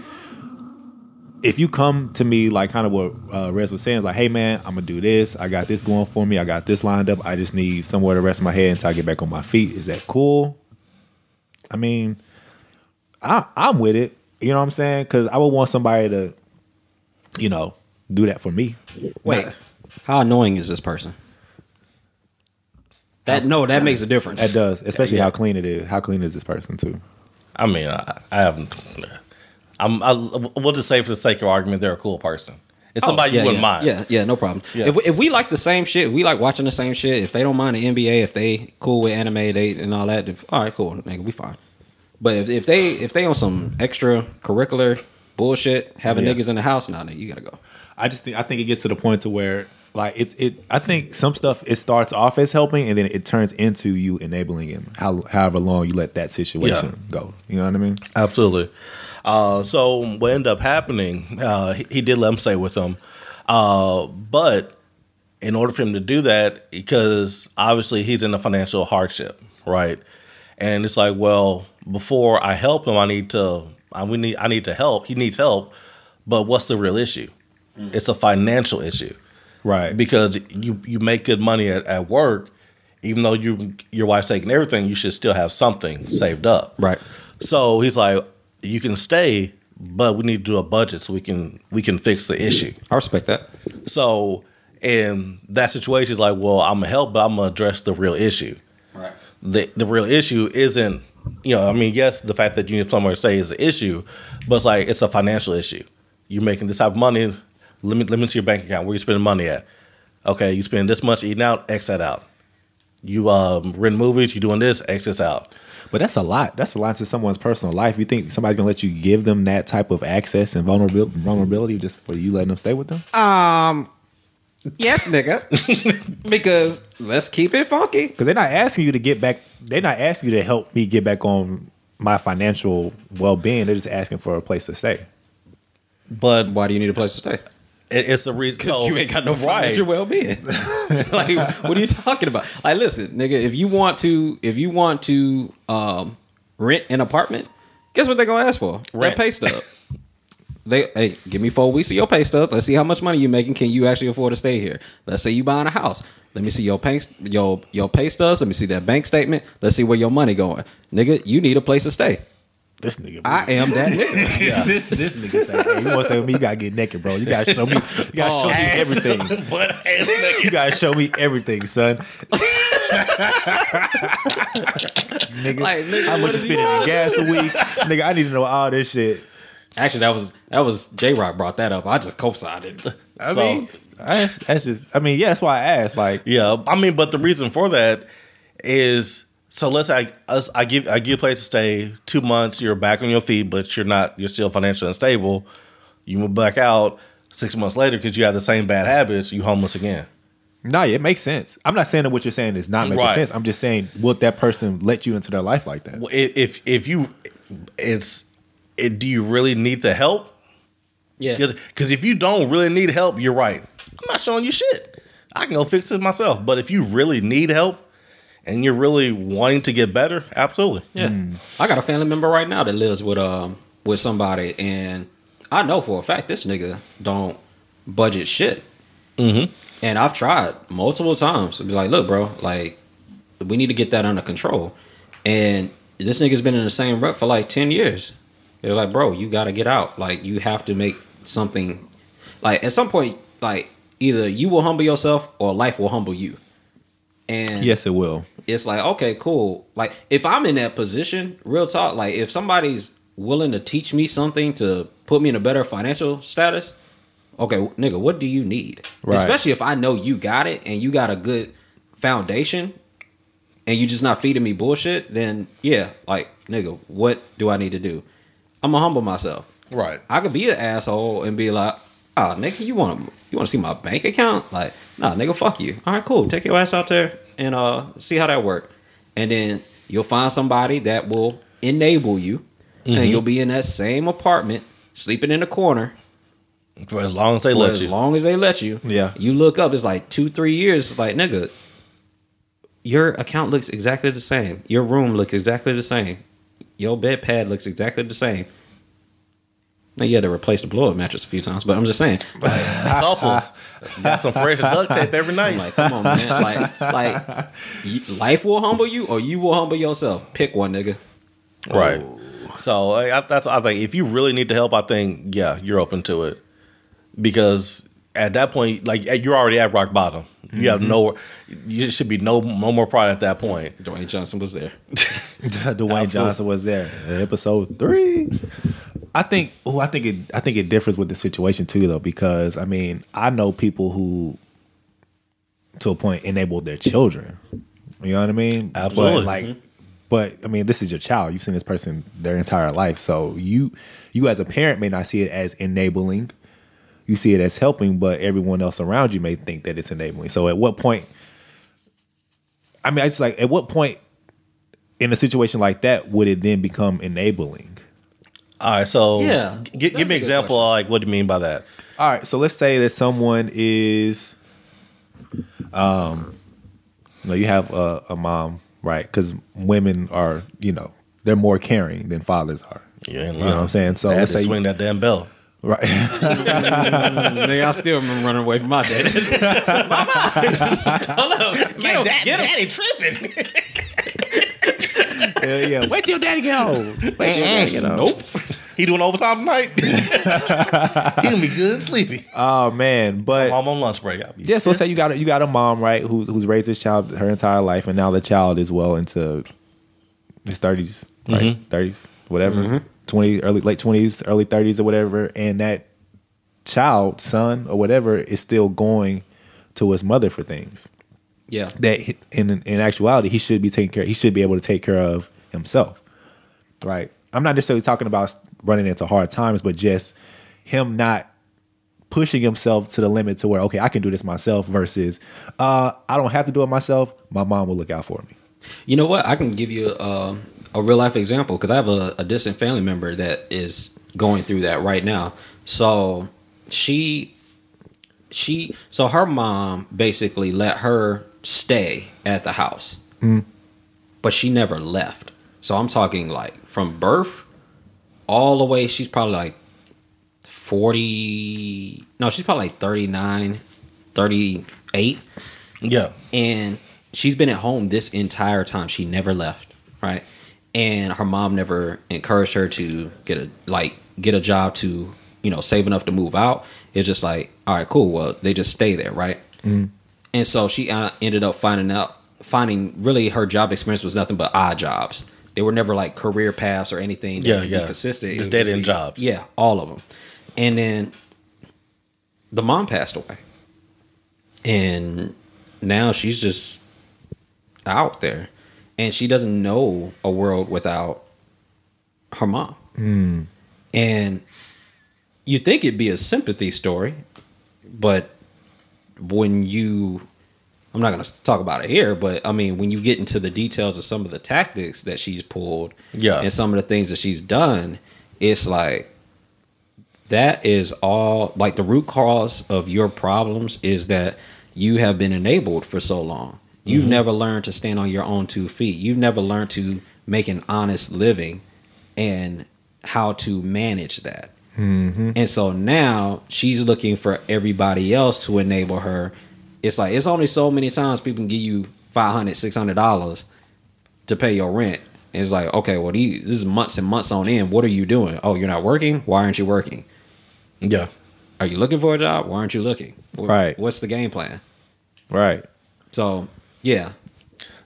if you come to me like kind of what uh, Rez was saying, it's like, hey man, I'm gonna do this. I got this going for me. I got this lined up. I just need somewhere to rest my head until I get back on my feet. Is that cool? I mean, I, I'm with it. You know what I'm saying? Because I would want somebody to, you know, do that for me. Wait, how annoying is this person? That no, that makes a difference. That does, especially Yeah. how clean it is. How clean is this person too? I mean, I, I haven't. I'm. I, we'll just say for the sake of argument, they're a cool person. It's oh, somebody Oh, yeah, you wouldn't yeah. mind. Yeah, yeah, no problem. Yeah. If, if we like the same shit, we like watching the same shit. If they don't mind the NBA, if they cool with anime, they and all that, then, all right, cool, nigga, we fine. But if, if they if they on some extracurricular bullshit, having Yeah. niggas in the house, nah, nigga, you gotta go. I just think I think it gets to the point to where like it's it. I think some stuff it starts off as helping and then it turns into you enabling him. How however long you let that situation go. You know what I mean? Absolutely. Uh, so what ended up happening, uh, he, he did let him stay with him, uh, but in order for him to do that, because obviously he's in a financial hardship, right? And it's like, well, before I help him, I need to, I we need, I need to help. He needs help, but what's the real issue? It's a financial issue Right. because you you make good money at, at work even though you your wife's taking everything, you should still have something saved up. Right. So he's like, you can stay, but we need to do a budget so we can we can fix the issue. I respect that. So in that situation, is like, well, I'm gonna help, but I'm gonna address the real issue. Right. The the real issue isn't, you know, I mean, yes, the fact that you need somewhere to stay is an issue, but it's like it's a financial issue. You're making this type of money, limit limit to your bank account. Where you spending money at? Okay, you spend this much eating out, X that out. You um, rent movies, you're doing this, X this out. But that's a lot. That's a lot to someone's personal life. You think somebody's gonna let you give them that type of access and vulnerability, vulnerability just for you letting them stay with them? Um. Yes, nigga. [LAUGHS] because let's keep it funky. Because they're not asking you to get back. They're not asking you to help me get back on my financial well being. They're just asking for a place to stay. But Why do you need a place to stay? It, it's the reason Because so- you ain't got no right. financial well being. [LAUGHS] like, what are you talking about? Like, listen, nigga, if you want to, if you want to um, rent an apartment, guess what they're gonna ask for? Rent. Pay stub. They hey, give me four weeks of your pay stub. Let's see how much money you're making. Can you actually afford to stay here? Let's say you buying a house. Let me see your pay your your pay stubs. Let me see that bank statement. Let's see where your money going, nigga. You need a place to stay. This nigga. I am that [LAUGHS] nigga. [LAUGHS] this this nigga say, hey, you want to stay with me? You gotta get naked, bro. You gotta show me. You gotta show me everything. [LAUGHS] But ass nigga. You gotta show me everything, son. nigga, Like, nigga, how what much you spending in gas a week? nigga, I need to know all this shit. Actually, that was that was J Rock brought that up. I just co-signed it. I So- mean, that's, that's just. I mean, yeah, that's why I asked. Like, Yeah, I mean, but the reason for that is so let's say I, I give I give you a place to stay two months. You're back on your feet, but you're not. You're still financially unstable. You move back out six months later because you have the same bad habits. You homeless again. no, it makes sense. I'm not saying that what you're saying is not making Right. sense. I'm just saying, would that person let you into their life like that? Well, If if you, it's, it, do you really need the help? Yeah. Because if you don't really need help, you're right. I'm not showing you shit. I can go fix it myself. But if you really need help and you're really wanting to get better, absolutely. Yeah, I got a family member right now that lives with um with somebody, and I know for a fact this nigga don't budget shit. Mm-hmm. And I've tried multiple times to be like, look, bro, like we need to get that under control. And this nigga's been in the same rut for like ten years. They're like, bro, you got to get out. Like you have to make something. Like at some point, like either you will humble yourself or life will humble you. And Yes, it will. It's like okay cool like if i'm in that position real talk like if somebody's willing to teach me something to put me in a better financial status okay nigga what do you need Right. especially if i know you got it and you got a good foundation and you just not feeding me bullshit then yeah like nigga what do i need to do i'm gonna humble myself Right. I could be an asshole and be like, "Oh, nigga, you want to you want to see my bank account? Like, nah, nigga, fuck you. All right, cool. Take your ass out there and uh see how that work. And then you'll find somebody that will enable you, and you'll be in that same apartment, sleeping in the corner For as long as they let as you. long as they let you. Yeah. You look up, it's like two, three years. It's like, nigga, your account looks exactly the same. Your room looks exactly the same. Your bed pad looks exactly the same. Now you had to replace the blow up mattress a few times, but I'm just saying. Couple. [LAUGHS] Got some fresh duct tape every night. I'm like, come on, man. Like, [LAUGHS] like, you, life will humble you, or you will humble yourself. Pick one, nigga. right. So I, that's I think if you really need the help, I think yeah, you're open to it because at that point, like you're already at rock bottom. You have mm-hmm. no, you should be no no more pride at that point. Dwayne Johnson was there. [LAUGHS] Dwayne Johnson was there. Episode three. I think. Oh, I think it. I think it differs with the situation too, though, because I mean, I know people who, to a point, enabled their children. You know what I mean? Absolutely. But, like, mm-hmm. but I mean, this is your child. You've seen this person their entire life, so you, you as a parent may not see it as enabling. You see it as helping, but everyone else around you may think that it's enabling. So, at what point? I mean, it's like, at what point in a situation like that would it then become enabling? All right, so Yeah, g- give, that's me a an good example. Of, like, what do you mean by that? All right, so let's say that someone is, um, you know, you have a, a mom, right? Because women are, you know, they're more caring than fathers are. You, ain't You know what I'm saying? So Dad let's to say, swing that damn bell. Right. [LAUGHS] Nigga, I still remember running away from my dad. Mama, [LAUGHS] [LAUGHS] hold on, get him, get him. daddy tripping. Hell yeah. Wait till your daddy get home. Wait till your daddy get home. Nope. [LAUGHS] he doing overtime tonight. [LAUGHS] he gonna be good and sleepy. Oh man, but I'm on lunch break. I'll be yeah. So let's say you got a, you got a mom, right, who's who's raised this child her entire life, and now the child is well into his thirties, right, mm-hmm. 30s whatever, mm-hmm. twenty, early late twenties, early thirties, or whatever, and that child, son, or whatever, is still going to his mother for things Yeah. that in in actuality he should be taking care. He should be able to take care of himself, right? I'm not necessarily talking about running into hard times, but just him not pushing himself to the limit to where okay, I can do this myself. Versus, uh, I don't have to do it myself. My mom will look out for me. You know what? I can give you uh, a real life example because I have a, a distant family member that is going through that right now. So she, she, so her mom basically let her stay at the house, mm. but she never left. So I'm talking like from birth all the way. She's probably like 40. No, she's probably like 39, 38 yeah. and she's been at home this entire time. She never left, right? And her mom never encouraged her to get a like get a job to you know save enough to move out. It's just like, all right, cool. Well, they just stay there, right? Mm. And so she uh, ended up finding out, finding really her job experience was nothing but odd jobs. They were never like career paths or anything. That Yeah, could yeah. Be consistent. Just dead-end jobs. Yeah, all of them. And then the mom passed away, and now she's just out there, and she doesn't know a world without her mom. And you think it'd be a sympathy story, but when you I'm not going to talk about it here, but I mean, when you get into the details of some of the tactics that she's pulled, Yeah. and some of the things that she's done, it's like that is all like the root cause of your problems is that you have been enabled for so long. You've mm-hmm. never learned to stand on your own two feet. You've never learned to make an honest living and how to manage that. And so now she's looking for everybody else to enable her. It's like it's only so many times people can give you 500 600 dollars to pay your rent. And it's like, okay, well, these, this is months and months on end. What are you doing? Oh, you're not working? Why aren't you working? Yeah. Are you looking for a job? Why aren't you looking? Wh- Right. What's the game plan? Right. So, yeah.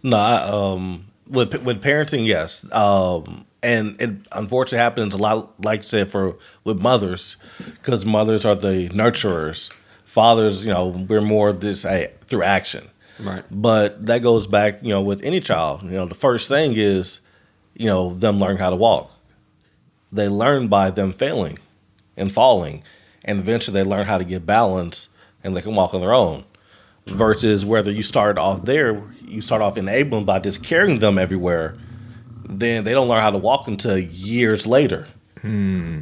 No, I, um, with with parenting, yes, um, and it unfortunately happens a lot. Like you said, for with mothers, because mothers are the nurturers. Fathers, you know, we're more this eh, through action. Right. But that goes back, you know, with any child. You know, the first thing is, you know, them learn how to walk. They learn by them failing and falling, and eventually they learn how to get balance and they can walk on their own. Versus whether you start off there, you start off enabling by just carrying them everywhere, then they don't learn how to walk until years later.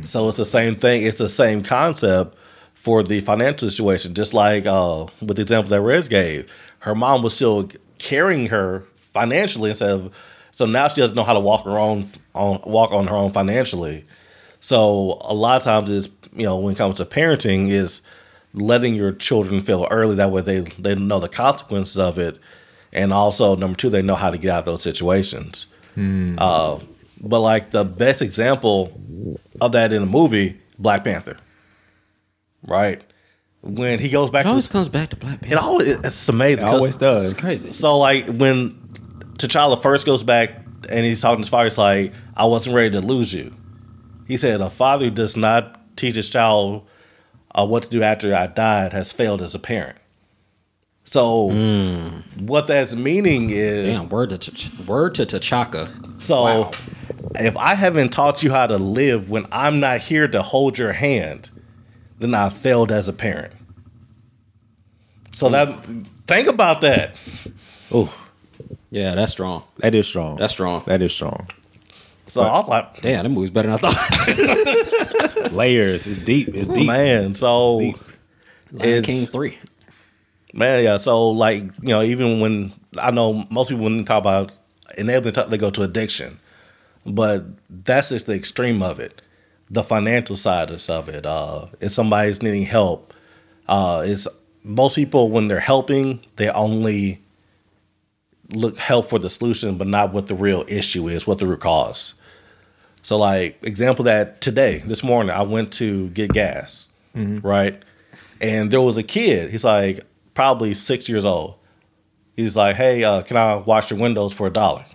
So it's the same thing. It's the same concept for the financial situation. Just like uh, with the example that Rez gave, her mom was still carrying her financially instead of. So now she doesn't know how to walk her own on walk on her own financially. So a lot of times is you know when it comes to parenting is letting your children fail early. That way they they know the consequences of it, and also number two they know how to get out of those situations. Uh, but like the best example of that in the movie, Black Panther, right? When he goes back It to always comes back to Black Panther. it always it's amazing. It 'cause- always does. It's crazy. so like when T'Challa first goes back and he's talking to his father, he's like, "I wasn't ready to lose you." He said, "A father who does not teach his child uh, what to do after I died has failed as a parent." So mm. what that's meaning is, Damn, word to T- word to T'Chaka. so Wow. if I haven't taught you how to live when I'm not here to hold your hand, then I failed as a parent. So that think about that. Oh, Yeah, that's strong. that is strong. That's strong. That is strong. So I was like, Damn, that movie's better than I thought. [LAUGHS] Layers. It's deep. It's deep. man. So Deep. Lion It's- King three. Man, yeah. So like you know, even when I know most people when they talk about enabling, talk- they go to addiction, but that's just the extreme of it. the financial side of it. Uh, if somebody's needing help, uh, it's most people when they're helping, they only look help for the solution, but not what the real issue is, what the root cause. So, like example that today, this morning, I went to get gas, right, and there was a kid. He's like probably six years old. He's like, "Hey, uh, can I wash your windows for a dollar?"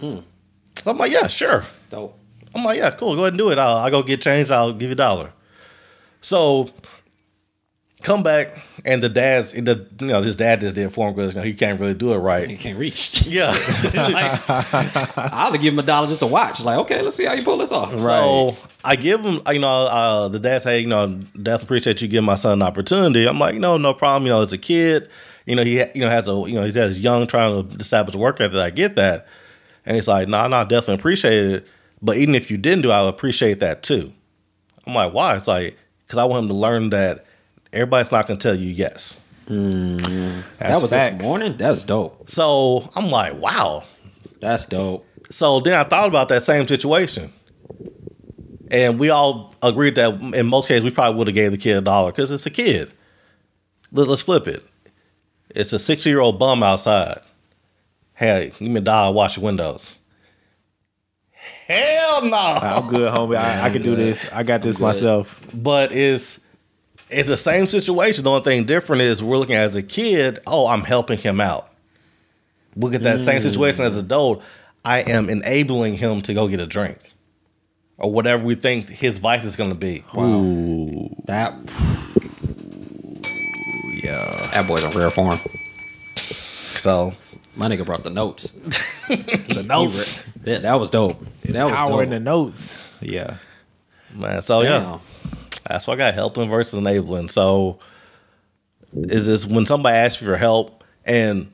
So I'm like, "Yeah, sure." Dope. I'm like, yeah, cool. Go ahead and do it. I'll, I'll go get changed. I'll give you a dollar. So come back, and the dad's, the, you know, his dad just did for him because you know, he can't really do it right. can't reach. [LAUGHS] Yeah. [LAUGHS] like, I'll give him a dollar just to watch. Like, okay, let's see how you pull this off. So I give him, you know, uh, the dad say, you know, definitely appreciate you giving my son an opportunity. I'm like, no, no problem. You know, it's a kid. You know, he, you know, has a, you know, he's has young trying to establish a work ethic. I get that. And he's like, no, nah, no, nah, definitely appreciate it. But even if you didn't do, I would appreciate that too. I'm like, why? It's like, because I want him to learn that everybody's not going to tell you yes. Mm-hmm. that was facts. this morning. That's dope. So I'm like, wow. That's dope. So then I thought about that same situation. And we all agreed that in most cases we probably would have gave the kid a dollar because it's a kid. Let- Let's flip it. It's a six year old bum outside. Hey, give me a dollar, wash your windows. Hell no. I'm good, homie. I, I can do this. I got this myself. But it's it's the same situation. The only thing different is we're looking at as a kid, oh, I'm helping him out. Look at that same situation as an mm. adult. I am enabling him to go get a drink. Or whatever we think his vice is gonna be. Wow. That Yeah. that boy's in rare form. So My nigga brought the notes. [LAUGHS] The notes. Yeah, that was dope. That was Power dope. in the notes. Yeah. man, so yeah. That's why I got helping versus enabling. So is this when somebody asks you for help and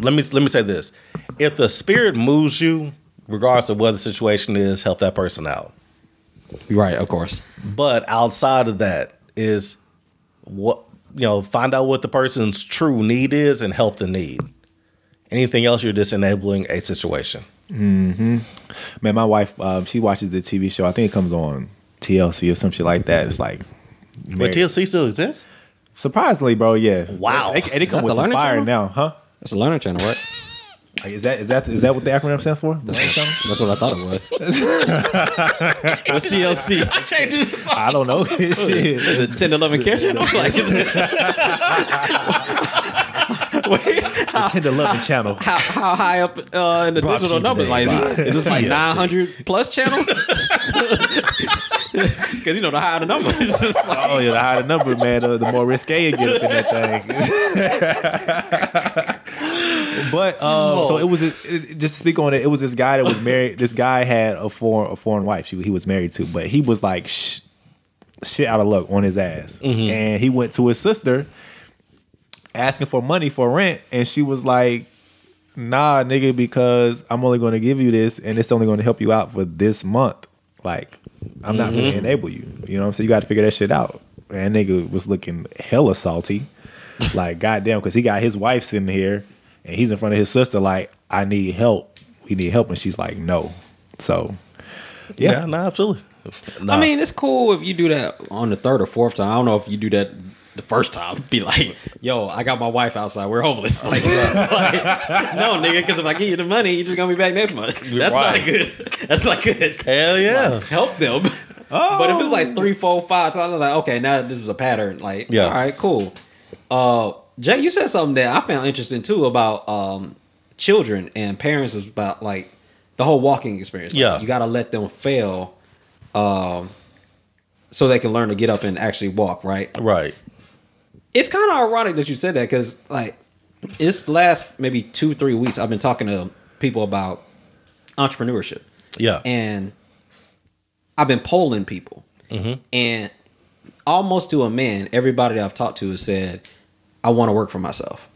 let me let me say this. If the spirit moves you, regardless of what the situation is, help that person out. Right, of course. But outside of that is what you know, find out what the person's true need is and help the need. Anything else, you're just enabling a situation. Hmm. Man, my wife, um, she watches the TV show. I think it comes on TLC or some shit like that. It's like, But TLC still exists? surprisingly, bro. Yeah. Wow. It they come with the some Learning fire Channel? now, huh? That's a learner channel, right? Like, is that is that is that what the acronym stands for? The Learning Channel? That's what I thought it was. What's TLC? [LAUGHS] I can't do this. I don't know. [LAUGHS] Shit. the 10 11 care channel? Like, is it- [LAUGHS] Wait, The Tender Loving Channel. how, how high up uh, in the Brought to digital you numbers? Like, is, by it- is this like 900 plus channels? Because, you know, the higher the number, [LAUGHS] it's just like, Oh yeah, the higher the number, man, the, the more risque you get up in that thing. [LAUGHS] but um, so it was it, it- just to speak on it. It was this guy that was married. This guy had a foreign a foreign wife. She, he was married to, but he was like sh- shit out of luck on his ass, and he went to his sister asking for money for rent, and she was like. Nah, nigga, because I'm only going to give you this, and it's only going to help you out for this month. Like, I'm not going to mm-hmm. enable you. You know what I'm saying? You got to figure that shit out. And nigga was looking hella salty. [LAUGHS] like, goddamn, because he got his wife sitting here and he's in front of his sister, like, I need help. We need help. And she's like, no. So, Yeah, yeah. no, absolutely. Nah. I mean, it's cool if you do that on the third or fourth time. I don't know if you do that the first time. Be like, yo, I got my wife outside. We're homeless. [LAUGHS] Like, like, no, nigga, because if I give you the money, you're just going to be back next month. That's right. not good. [LAUGHS] That's not good. hell yeah. help them. Oh. [LAUGHS] But if it's like three, four, five times, I'm like, okay, now this is a pattern. Like, Yeah. all right, cool. Uh, Jay, you said something that I found interesting too about um, children and parents is about like the whole walking experience. Like, Yeah. you got to let them fail, um, so they can learn to get up and actually walk. Right. Right. It's kind of ironic that you said that because like this last maybe two, three weeks, I've been talking to people about entrepreneurship Yeah. and I've been polling people, mm-hmm. and almost to a man, everybody that I've talked to has said, "I want to work for myself.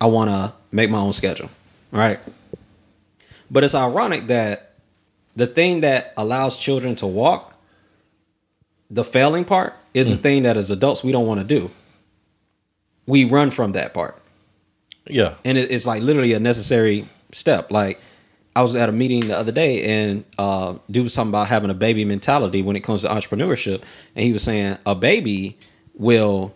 I want to make my own schedule." Right. But it's ironic that the thing that allows children to walk, the failing part, is the mm. thing that as adults we don't want to do. We run from that part yeah. and it, it's like literally a necessary step. Like I was at a meeting the other day, and uh, dude was talking about having a baby mentality when it comes to entrepreneurship, and he was saying a baby will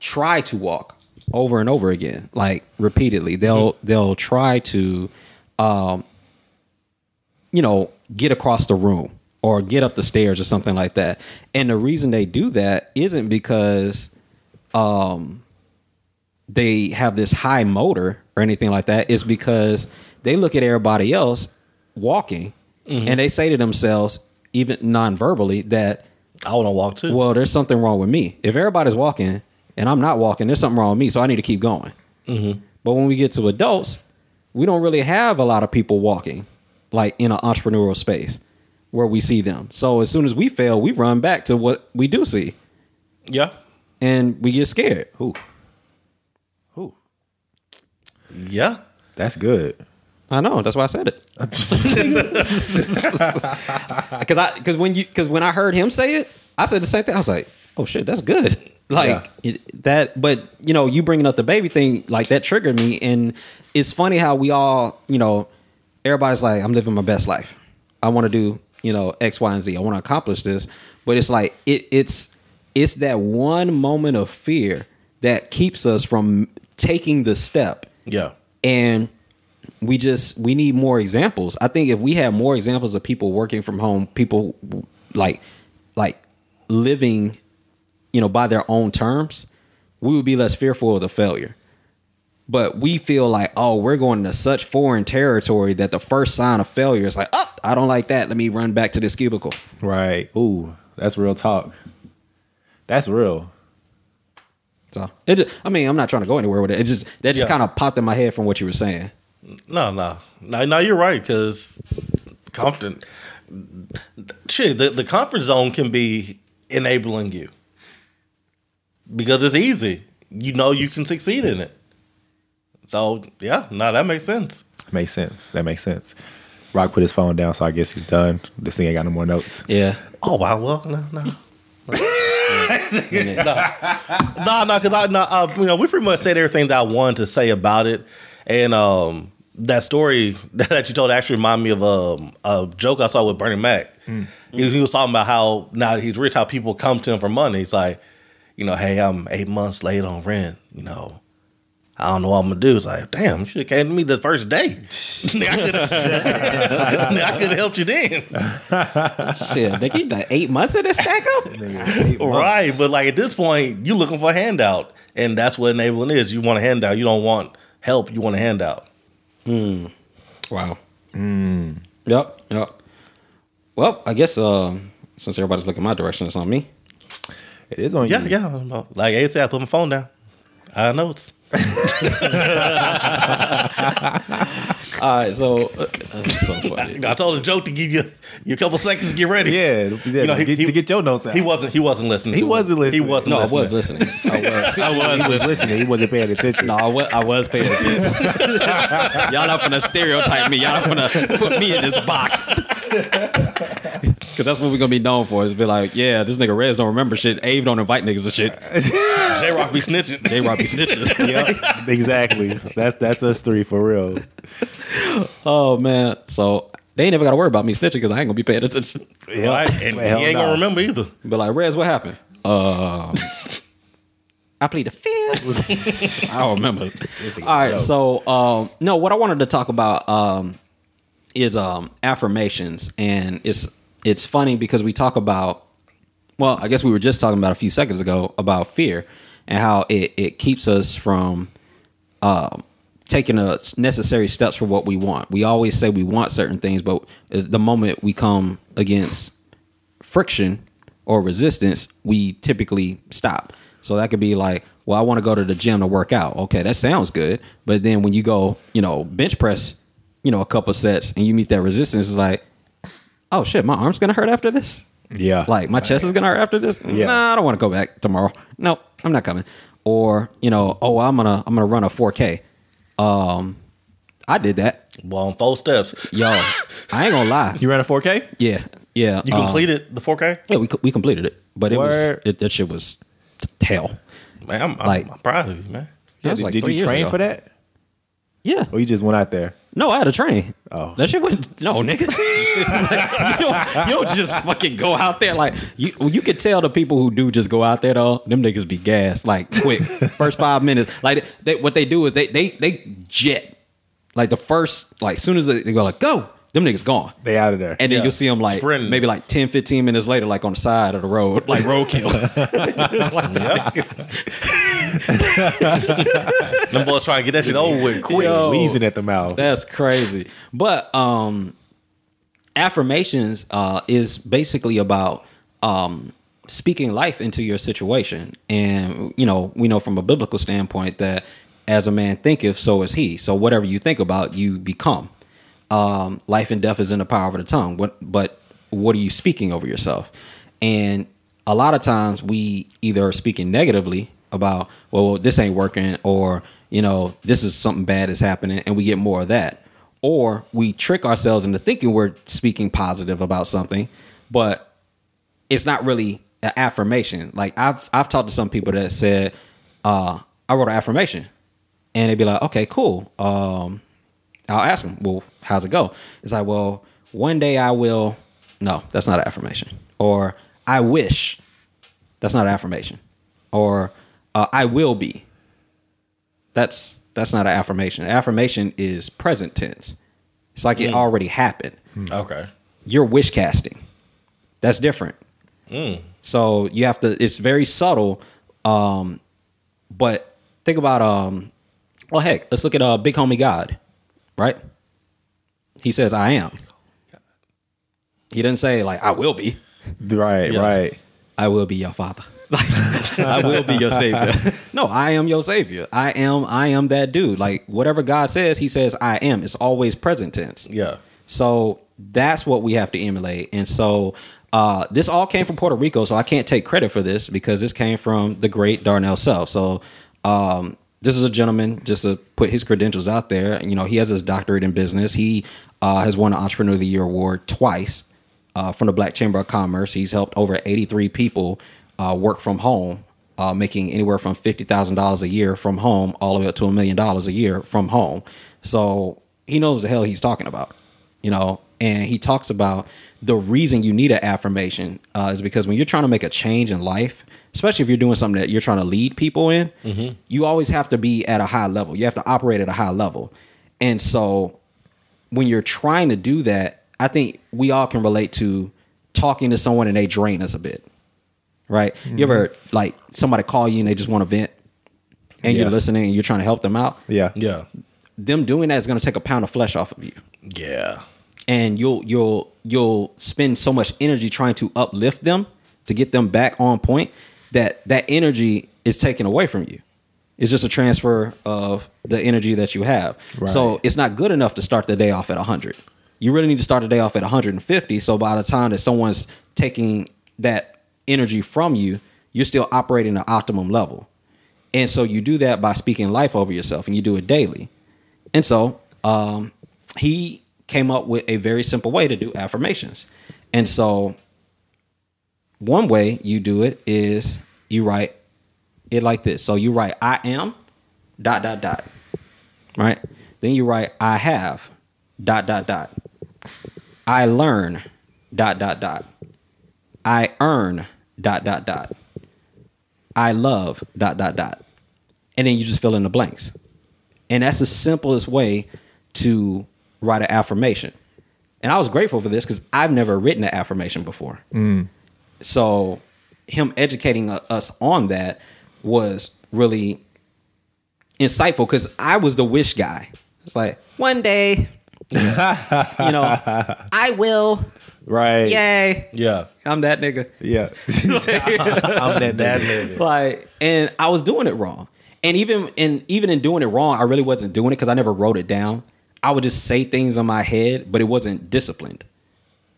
try to walk over and over again, like repeatedly. They'll they'll try to, um, you know, get across the room or get up the stairs or something like that. And the reason they do that isn't because um, they have this high motor or anything like that. Is because they look at everybody else walking mm-hmm. and they say to themselves, even non-verbally, that I want to walk too. well, there's something wrong with me. If everybody's walking and I'm not walking, there's something wrong with me. So I need to keep going. Mm-hmm. But when we get to adults, we don't really have a lot of people walking like in an entrepreneurial space where we see them. So as soon as we fail, we run back to what we do see yeah. and we get scared. Ooh. Yeah. That's good. I know. That's why I said it. [LAUGHS] Because I because when you because when I heard him say it, I said the same thing. I was like, oh shit, that's good. [LAUGHS] Like it, that. But you know, you bringing up the baby thing like that triggered me, and it's funny how we all you know everybody's like, I'm living my best life. I want to do you know X, Y, and Z. I want to accomplish this, but it's like it it's it's that one moment of fear that keeps us from taking the step Yeah. and we just we need more examples i think if we had more examples of people working from home people like like living you know by their own terms we would be less fearful of the failure but we feel like oh we're going into such foreign territory that the first sign of failure is like oh i don't like that let me run back to this cubicle Right. Ooh, that's real talk. That's real. So it just, i mean i'm not trying to go anywhere with it it just that just Yeah. kind of popped in my head from what you were saying No, no, no, no. You're right because confident. Shit, the the comfort zone can be enabling you because it's easy. You know you can succeed in it. So yeah, no, that makes sense. Makes sense. That makes sense. Rock put his phone down, so I guess he's done. This thing ain't got no more notes. yeah Oh wow, well, no, no. [LAUGHS] no, no, because I, no, uh, you know, we pretty much said everything that I wanted to say about it, and um, that story [LAUGHS] that you told actually reminded me of um, a joke I saw with Bernie Mac. He, he was talking about how now he's rich, how people come to him for money. He's like, you know, hey, I'm eight months late on rent. You know, I don't know what I'm gonna do. It's like, damn, you should have came to me the first day. [LAUGHS] I could have [LAUGHS] helped you then. shit nigga you done eight months of this stack up [LAUGHS] Right, but like at this point, you're looking for a handout, and that's what enabling is. You want a handout. You don't want help. You want a handout. Hmm. Wow. Hmm. Yep. Yep. Well, I guess um, since everybody's looking my direction, it's on me. It is on Yeah, you. yeah. Yeah. Like I said, I put my phone down. I have notes. All right. So uh, that's so [LAUGHS] funny. I told the joke to give you you a couple seconds to get ready. Yeah, yeah, know, he- to, get, he- to get your notes out. He wasn't. He wasn't listening. He wasn't listening. He wasn't. no, listening. I was listening. [LAUGHS] I was. I was. he was listening. He wasn't paying attention. No, I was, I was paying attention. [LAUGHS] Y'all not gonna stereotype me. Y'all not gonna put me in this box. Because that's what we're gonna be known for. Is be like, yeah, this nigga Rez don't remember shit. Ave don't invite niggas to shit. [LAUGHS] J Rock be snitching. J Rock be snitching. [LAUGHS] Yep, exactly. That's that's us three for real. Oh man. So they ain't never gotta worry about me snitching because I ain't gonna be paying attention. Right, and Well, he ain't nah. gonna remember either. But like, Rez, what happened? Um, [LAUGHS] I plead the fifth. I don't remember. All right, so um, no, what I wanted to talk about um, is um, affirmations, and it's it's funny because we talk about. Well, I guess we were just talking about a few seconds ago about fear and how it, it keeps us from um, taking the necessary steps for what we want. We always say we want certain things, but the moment we come against friction or resistance, we typically stop. So that could be like, well, I want to go to the gym to work out. Okay, that sounds good. But then when you go, you know, bench press, you know, a couple sets and you meet that resistance, it's like, oh shit, my arm's gonna hurt after this. Yeah. Like my chest is gonna hurt after this. Yeah. Nah, I don't want to go back tomorrow. No, I'm not coming. Or you know, oh, I'm gonna I'm gonna run a 4K. Um, I did that. Well, on four steps. Yo, [LAUGHS] I ain't gonna lie. You ran a 4K? Yeah, yeah. You um, completed the 4K? yeah, we we completed it, but it Word. was it, that shit was hell. Man, I'm, I'm, Like- I'm proud of you, man. That was did like did three you years train ago. for that? Yeah. Or you just went out there? No, I had a train. Oh. that shit went. No, nigga. [LAUGHS] Like, you, don't, you don't just fucking go out there like you. You could tell the people who do just go out there though. Them niggas be gas like quick. [LAUGHS] first five minutes, like they, what they do is they they they jet. Like the first, like soon as they, they go like go, them niggas gone. They out of there. And then Yeah. you'll see them like Sprinting. maybe like 10, 15 minutes later, like on the side of the road, like roadkill. [LAUGHS] [LAUGHS] Them boys trying to get that shit over with quick. Yo. Wheezing at the mouth. That's crazy. But um affirmations uh is basically about um speaking life into your situation. And you know, we know from a biblical standpoint that as a man thinketh, so is he. So whatever you think about, you become. Um life and death is in the power of the tongue. What but what are you speaking over yourself? And a lot of times we either are speaking negatively about, well, this ain't working, or, you know, this is something bad is happening, and we get more of that. Or we trick ourselves into thinking we're speaking positive about something, but it's not really an affirmation. Like I've I've talked to some people that said, uh, I wrote an affirmation. And they'd be like, okay, cool. Um, I'll ask them, well, how's it go? It's like, well, one day I will. No, that's not an affirmation. Or I wish. That's not an affirmation. Or uh, I will be. That's that's not an affirmation. Affirmation is present tense. It's like it already happened. Okay. You're wish casting. That's different. So you have to. It's very subtle. Um, but think about um. Well, heck, let's look at uh, Big Homie God, right? He says, "I am." He didn't say like, "I will be." Right, Yeah. right. I will be your father. Like, I will be your savior. [LAUGHS] no, I am your savior. I am. I am that dude. Like whatever God says, He says, "I am." It's always present tense. Yeah. So that's what we have to emulate. And so uh, this all came from Puerto Rico. So I can't take credit for this because this came from the great Darnell Self. So um, this is a gentleman, just to put his credentials out there. You know, he has his doctorate in business. He uh, has won the Entrepreneur of the Year award twice uh, from the Black Chamber of Commerce. He's helped over 83 people uh, work from home. Uh, making anywhere from fifty thousand dollars a year from home, all the way up to a million dollars a year from home. So he knows the hell he's talking about you know and he talks about the reason you need an affirmation uh, is because when you're trying to make a change in life especially if you're doing something that you're trying to lead people in you always have to be at a high level you have to operate at a high level and so when you're trying to do that i think we all can relate to talking to someone and they drain us a bit right? You ever mm-hmm. like somebody call you and they just want to vent and Yeah. you're listening and you're trying to help them out? Yeah. Yeah. them doing that is going to take a pound of flesh off of you. Yeah. and you'll you'll you'll spend so much energy trying to uplift them to get them back on point that that energy is taken away from you. It's just a transfer of the energy that you have. So it's not good enough to start the day off at 100 you really need to start the day off at 150 so by the time that someone's taking that energy from you you're still operating at optimum level and so you do that by speaking life over yourself and you do it daily and so um, he came up with a very simple way to do affirmations. And so one way you do it is you write it like this. So you write I am dot dot dot. Right? Then you write I have dot dot dot. I learn dot dot dot. I earn dot dot dot. I love dot dot dot. And then you just fill in the blanks. And that's the simplest way to write an affirmation. And I was grateful for this because I've never written an affirmation before. Mm. So him educating us on that was really insightful because I was the wish guy. It's like, one day, [LAUGHS] you know, I will. Right. Yay. Yeah. I'm that nigga. Yeah. [LAUGHS] I'm that That nigga. nigga. like and i was doing it wrong and even in even in doing it wrong i really wasn't doing it because i never wrote it down i would just say things in my head but it wasn't disciplined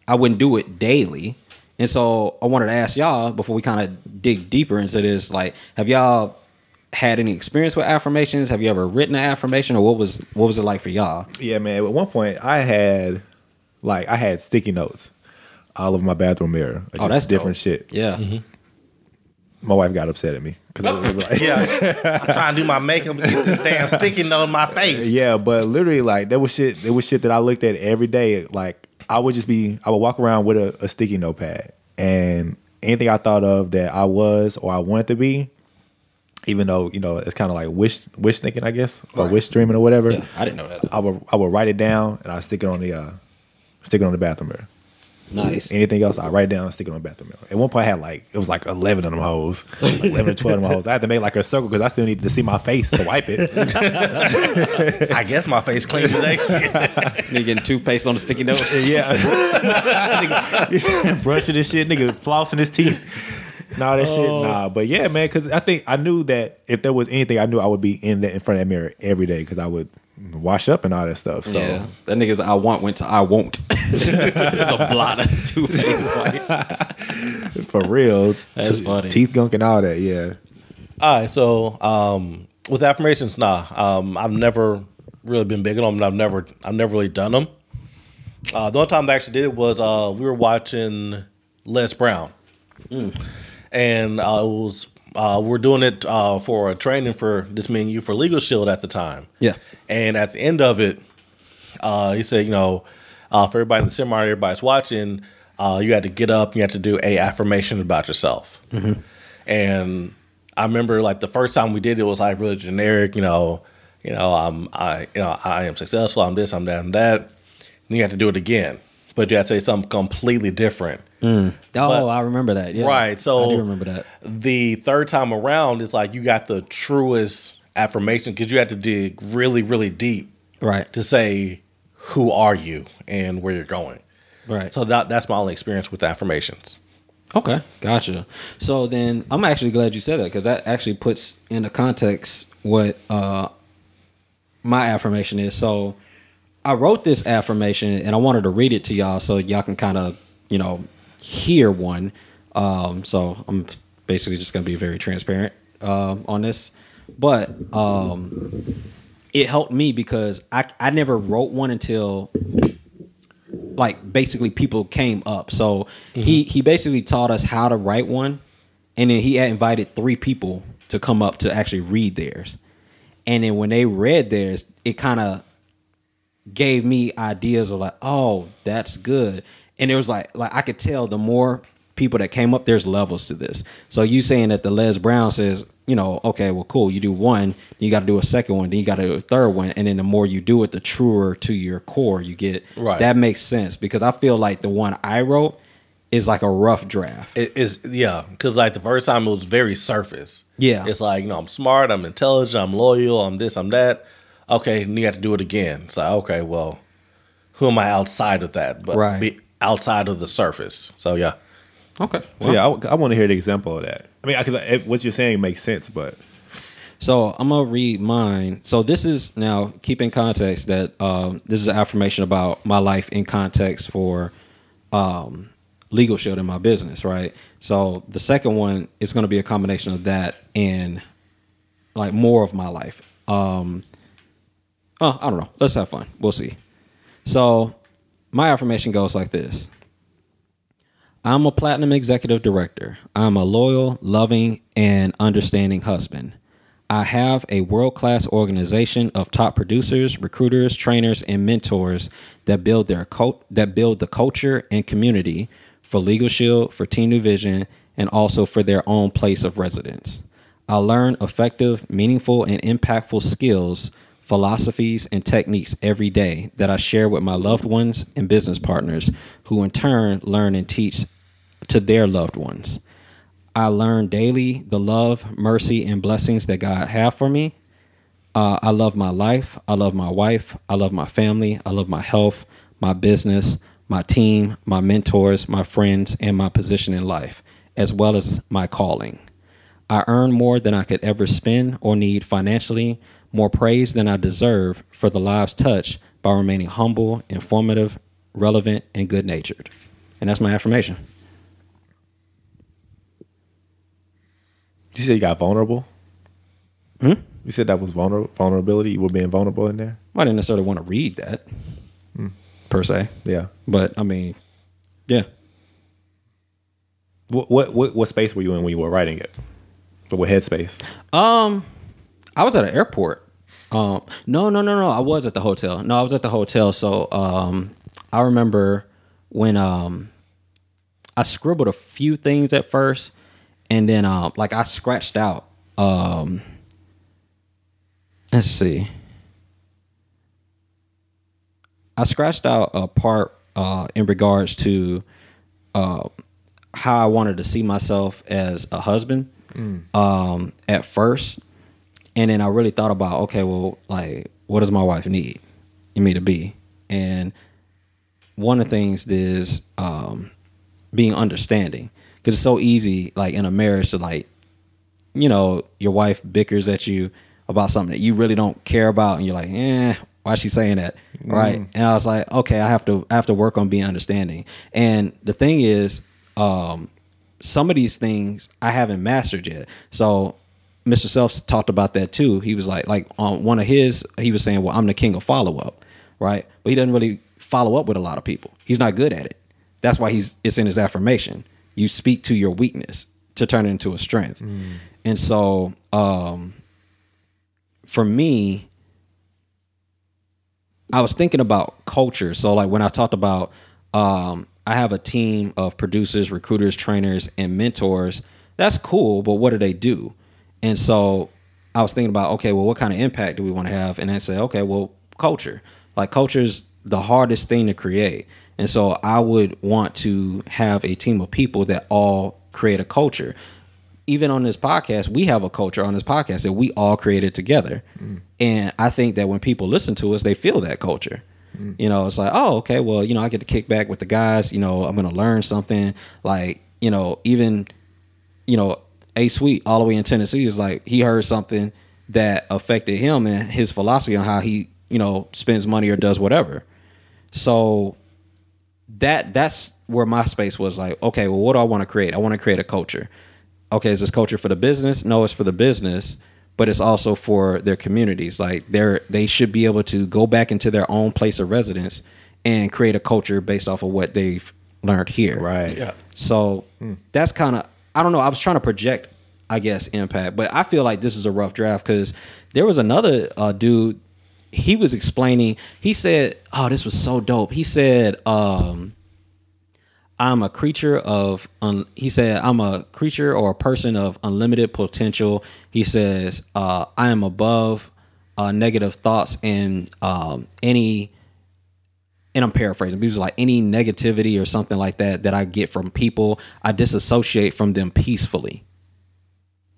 i wouldn't do it daily and so i wanted to ask y'all before we kind of dig deeper into this like have y'all had any experience with affirmations have you ever written an affirmation or what was what was it like for y'all Yeah, man. At one point, I had like I had sticky notes all over my bathroom mirror. Like, Oh, that's different dope. shit. yeah my wife got upset at me because I was [LAUGHS] like, Yeah, [LAUGHS] I'm trying to do my makeup, and get this damn sticky note in my face. yeah, but literally like there was shit. There was shit that I looked at every day. Like I would just be, I would walk around with a, a sticky notepad, and anything I thought of that I was or I wanted to be, even though you know it's kind of like wish wish thinking, I guess, or Right. wish dreaming or whatever. Yeah, I didn't know that. I would I would write it down and I stick it on the uh, stick it on the bathroom mirror. Nice. Anything else, I write down and stick it on the bathroom mirror. At one point, I had like it was like eleven of them hoes, like eleven or twelve of them hoes. I had to make like a circle because I still needed to see my face to wipe it. [LAUGHS] I guess my face clean today. Shit. [LAUGHS] Nigga getting toothpaste on the sticky note. [LAUGHS] yeah, Nigga, brushing this shit, nigga, flossing his teeth. Nah, all that shit, oh. nah. But yeah, man, because I think I knew that if there was anything, I knew I would be in that in front of that mirror every day because I would wash up and all that stuff. So yeah, that nigga's I want went to I won't. [LAUGHS] this is a blot of toothpaste. [LAUGHS] Like, [LAUGHS] for real, That's te- funny. Teeth gunk and all that. Yeah. All right, so um, with affirmations, nah, um, I've never really been big on them. I've never, I've never really done them. Uh, the only time I actually did it was uh, we were watching Les Brown, and uh, it was uh, we're doing it uh, for a training for this menu for Legal Shield at the time. Yeah. and at the end of it, uh, he said, you know, uh, for everybody in the seminar, everybody's watching, uh, you had to get up, you had to do a affirmation about yourself. And I remember like the first time we did it was like really generic, you know, you know, I'm I you know, I am successful, I'm this, I'm that, I'm that. Then you have to do it again. But you have to say something completely different. Oh, But- I remember that. Yeah. Right. So I do remember that. The third time around is like you got the truest affirmation because you had to dig really, really deep Right. to say who are you and where you're going. Right. So that that's my only experience with affirmations. Okay, gotcha. So then I'm actually glad you said that because that actually puts into context what uh, my affirmation is. So I wrote this affirmation and I wanted to read it to y'all so y'all can kind of, you know, hear one. Um, so I'm basically just going to be very transparent uh, on this. But um, it helped me because I, I never wrote one until like basically people came up. So he he basically taught us how to write one, and then he had invited three people to come up to actually read theirs. And then when they read theirs, it kind of gave me ideas of like, oh, that's good. And it was like like I could tell the more people that came up, there's levels to this. So you saying that the Les Brown says, you know, okay, well, cool. You do one, you got to do a second one, then you got to do a third one, and then the more you do it, the truer to your core you get. Right. That makes sense because I feel like the one I wrote is like a rough draft. It is yeah, because like the first time it was very surface. Yeah. it's like you know I'm smart, I'm intelligent, I'm loyal, I'm this, I'm that. Okay, and you have to do it again. It's like okay, well, who am I outside of that? But Right. be outside of the surface. So yeah, Okay. So yeah, I, want to hear the example of that. I mean, because what you're saying makes sense, but So I'm gonna read mine. So this is now keep in context that um, this is an affirmation about my life in context for um, legal shield in my business, right? So the second one is gonna be a combination of that and like more of my life. Um, oh, I don't know. Let's have fun. We'll see. So my affirmation goes like this. I'm a platinum executive director. I'm a loyal, loving, and understanding husband. I have a world class organization of top producers, recruiters, trainers, and mentors that build their cult that build the culture and community for Legal Shield, for Team New Vision, and also for their own place of residence. I learn effective, meaningful, and impactful skills, philosophies, and techniques every day that I share with my loved ones and business partners, who in turn learn and teach to their loved ones. I learn daily the love, mercy, and blessings that God have for me. Uh, I love my life. I love my wife. I love my family. I love my health, my business, my team, my mentors, my friends, and my position in life, as well as my calling. I earn more than I could ever spend or need financially, more praise than I deserve for the lives touched by remaining humble, informative, relevant, and good natured. And that's my affirmation. you said you got vulnerable. Hmm? You said that was vulner- vulnerability. You were being vulnerable in there. I didn't necessarily want to read that per se, Yeah. but I mean, yeah. What, what what what space were you in when you were writing it? But with Headspace, Um, I was at an airport. Um, no, no, no, no. I was at the hotel. No, I was at the hotel. So, um, I remember when um, I scribbled a few things at first, and then um, like I scratched out. Um, let's see. I scratched out a part uh, in regards to uh, how I wanted to see myself as a husband um, at first, and then I really thought about okay, well, like, what does my wife need me to be? And one of the things is um, being understanding because it's so easy, like in a marriage, to like, you know, your wife bickers at you about something that you really don't care about, and you're like, eh, why is she saying that, right? And I was like, okay, I have to, I have to work on being understanding. And the thing is, um, some of these things I haven't mastered yet. So Mr. Self talked about that too. He was like, like on one of his, he was saying, well, I'm the king of follow up, right? But he doesn't really follow up with a lot of people. He's not good at it. That's why he's it's in his affirmation. You speak to your weakness to turn it into a strength. And so um for me, I was thinking about culture. So like when I talked about um I have a team of producers, recruiters, trainers, and mentors. That's cool, but what do they do? And so I was thinking about, okay, well, what kind of impact do we want to have? And I said, okay, well, culture. Like culture is the hardest thing to create. And so I would want to have a team of people that all create a culture. Even on this podcast, we have a culture on this podcast that we all created together. Mm. And I think that when people listen to us, they feel that culture. Mm. You know, it's like, oh, okay, well, you know, I get to kick back with the guys. You know, I'm going to learn something. Like, you know, even, you know, A Sweet all the way in Tennessee is like he heard something that affected him and his philosophy on how he, you know, spends money or does whatever. So that that's where my space was like, okay, well, what do I want to create? I want to create a culture. Okay, is this culture for the business? No, it's for the business, but it's also for their communities. Like they're they should be able to go back into their own place of residence and create a culture based off of what they've learned here. right? Yeah. So hmm. that's kind of I don't know. I was trying to project, I guess, impact, but I feel like this is a rough draft because there was another uh, dude. He was explaining. He said, "Oh, this was so dope." He said, um, "I'm a creature of." Un- he said, "I'm a creature or a person of unlimited potential." He says, uh, "I am above uh, negative thoughts and um, any." And I'm paraphrasing, but he was like any negativity or something like that that I get from people, I disassociate from them peacefully.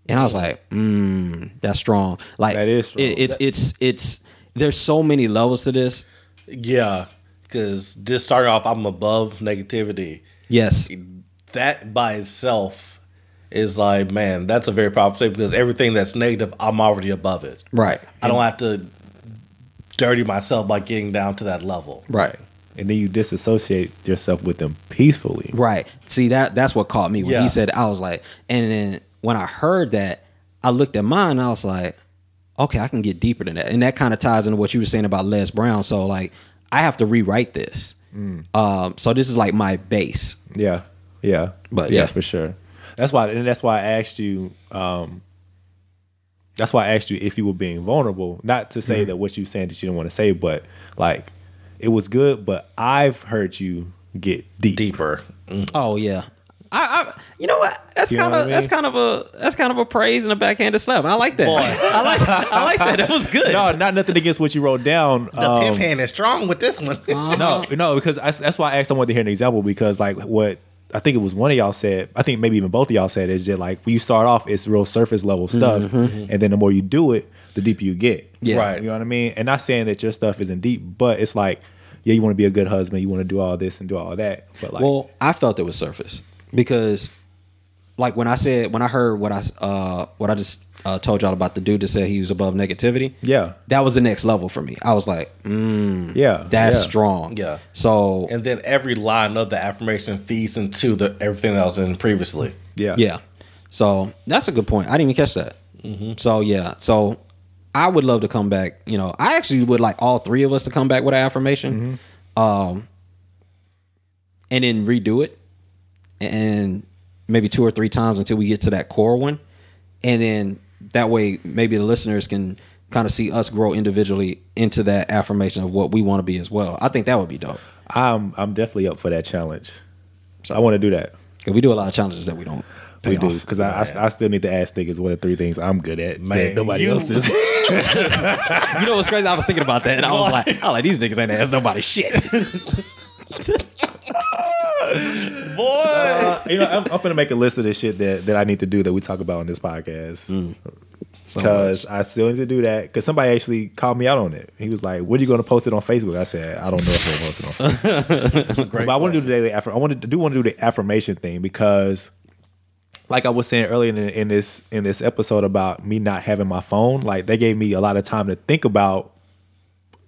And I was like, mm, that's strong. Like That is strong. It, it's it's it's there's so many levels to this. Yeah, because just starting off, I'm above negativity. Yes. That by itself is like, man, that's a very powerful statement because everything that's negative, I'm already above it. Right. I don't have to dirty myself by getting down to that level. Right. And then you disassociate yourself with them peacefully. Right. See that that's what caught me when Yeah. he said I was like and then when I heard that, I looked at mine and I was like, okay, I can get deeper than that. And that kind of ties into what you were saying about Les Brown. So like I have to rewrite this. Um, so this is like my base. Yeah, yeah, But, yeah. for sure. That's why, and that's why I asked you. Um, that's why I asked you if you were being vulnerable. Not to Mm-hmm. say that what you saying that you didn't want to say, but like it was good. But I've heard you get deep. Deeper. Mm. Oh yeah. I, I you know what? That's You kind of I mean? that's kind of a that's kind of a praise and a backhanded slap. I like that. Boy. [LAUGHS] I like I like that. That was good. No, not nothing against what you wrote down. The um, pimp hand is strong with this one. no, no, because I, that's why I asked. I wanted to hear an example because like what I think it was one of y'all said. I think maybe even both of y'all said is that like when you start off, it's real surface level mm-hmm. stuff, mm-hmm. Mm-hmm. and then the more you do it, the deeper you get. Yeah. Right. You know what I mean? And not saying that your stuff isn't deep, but it's like, yeah, you want to be a good husband, you want to do all this and do all that, but like, Well, I felt it was surface because, like when I said when I heard what I uh what I just uh, told y'all about the dude that said he was above negativity. Yeah. that was the next level for me. I was like, mm, yeah, that's yeah. strong. Yeah. So and then every line of the affirmation feeds into the everything that I was in previously. Yeah, Yeah. So that's a good point. I didn't even catch that. So yeah. So I would love to come back. You know, I actually would like all three of us to come back with an affirmation, um, and then redo it, and maybe two or three times until we get to that core one, and then that way maybe the listeners can kind of see us grow individually into that affirmation of what we want to be as well. I think that would be dope. I'm I'm definitely up for that challenge. So I want to do that. 'Cause we do a lot of challenges that we don't pay We do because I, I I still need to ask niggas what are three things I'm good at Man, that nobody you- else is. [LAUGHS] You know what's crazy? I was thinking about that, and I was like, I like these niggas ain't ask nobody shit. [LAUGHS] Boy. Uh, you know, I'm, I'm gonna make a list of the shit that, that I need to do that we talk about on this podcast. So Because much. I still need to do that. Because somebody actually called me out on it. He was like, "When are you going to post it on Facebook?" I said, "I don't know if I'm going to post it on Facebook." [LAUGHS] Great but I want to do the daily affirm. I wanted to do want to do the affirmation thing because, like I was saying earlier in, in this in this episode about me not having my phone, like they gave me a lot of time to think about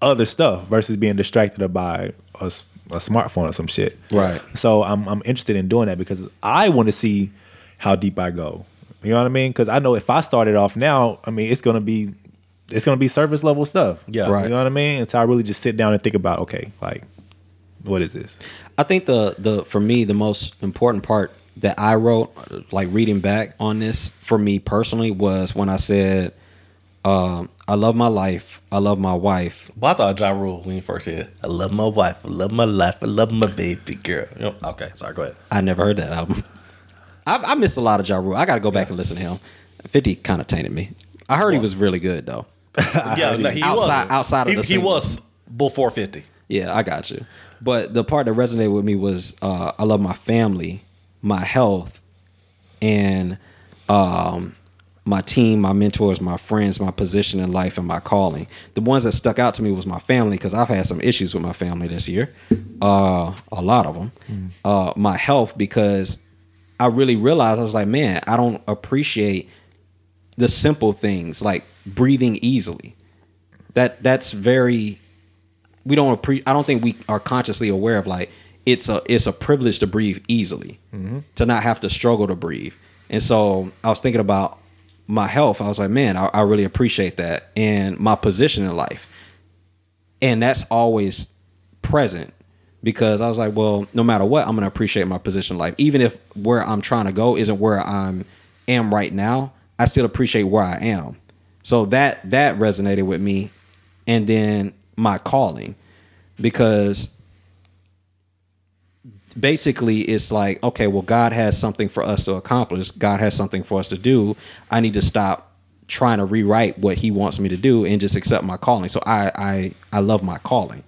other stuff versus being distracted by a, s- a smartphone or some shit. Right. So I'm I'm interested in doing that because I want to see how deep I go. You know what I mean? Because I know if I started off now, I mean it's gonna be it's gonna be surface level stuff. Yeah. Right. You know what I mean? And so I really just sit down and think about okay, like what is this? I think the the for me the most important part that I wrote, like reading back on this for me personally, was when I said, um, "I love my life, I love my wife, Well, I thought Ja Rule when you first said, I love my wife, I love my life, I love my baby girl. You know, okay, sorry, go ahead. I never heard that album. [LAUGHS] I, I missed a lot of Ja Rule. I got to go back and listen to him. Fifty kind of tainted me. I heard he was really good though. [LAUGHS] yeah, no, he Outside- was. outside of he, the he was before 50. Yeah, I got you. But the part that resonated with me was uh, I love my family, my health, and um, my team, my mentors, my friends, my position in life, and my calling. The ones that stuck out to me was my family because I've had some issues with my family this year, uh, a lot of them. Uh, my health because I really realized I was like, man, I don't appreciate the simple things like breathing easily. That that's very we don't appre- I don't think we are consciously aware of like it's a it's a privilege to breathe easily to not have to struggle to breathe and so I was thinking about my health I was like man I, I really appreciate that and my position in life. And that's always present because I was like well no matter what I'm gonna appreciate my position in life. Even if where I'm trying to go isn't where I'm am right now I still appreciate where I am. So that that resonated with me and then my calling because basically it's like okay well god has something for us to accomplish god has something for us to do i need to stop trying to rewrite what he wants me to do and just accept my calling so i i i love my calling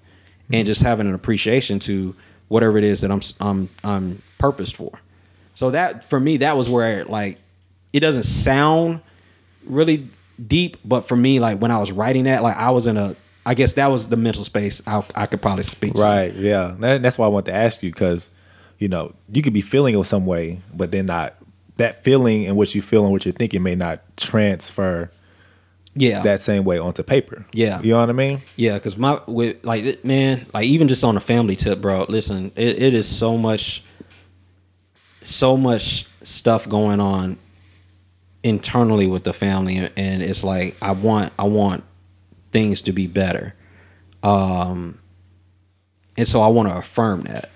and mm-hmm. just having an appreciation to whatever it is that i'm i'm i'm purposed for so that for me that was where like it doesn't sound really deep but for me like when i was writing that like i was in a i guess that was the mental space i, I could probably speak to. Right. Yeah. That, that's why I want to ask you because, you know, you could be feeling it some way, but then not that feeling and what you feel and what you're thinking may not transfer yeah that same way onto paper. Yeah. You know what I mean? Yeah, because my with like man, like even just on a family tip, bro. Listen, it, it is so much, so much stuff going on internally with the family, and it's like I want, I want things to be better, um, and so I want to affirm that.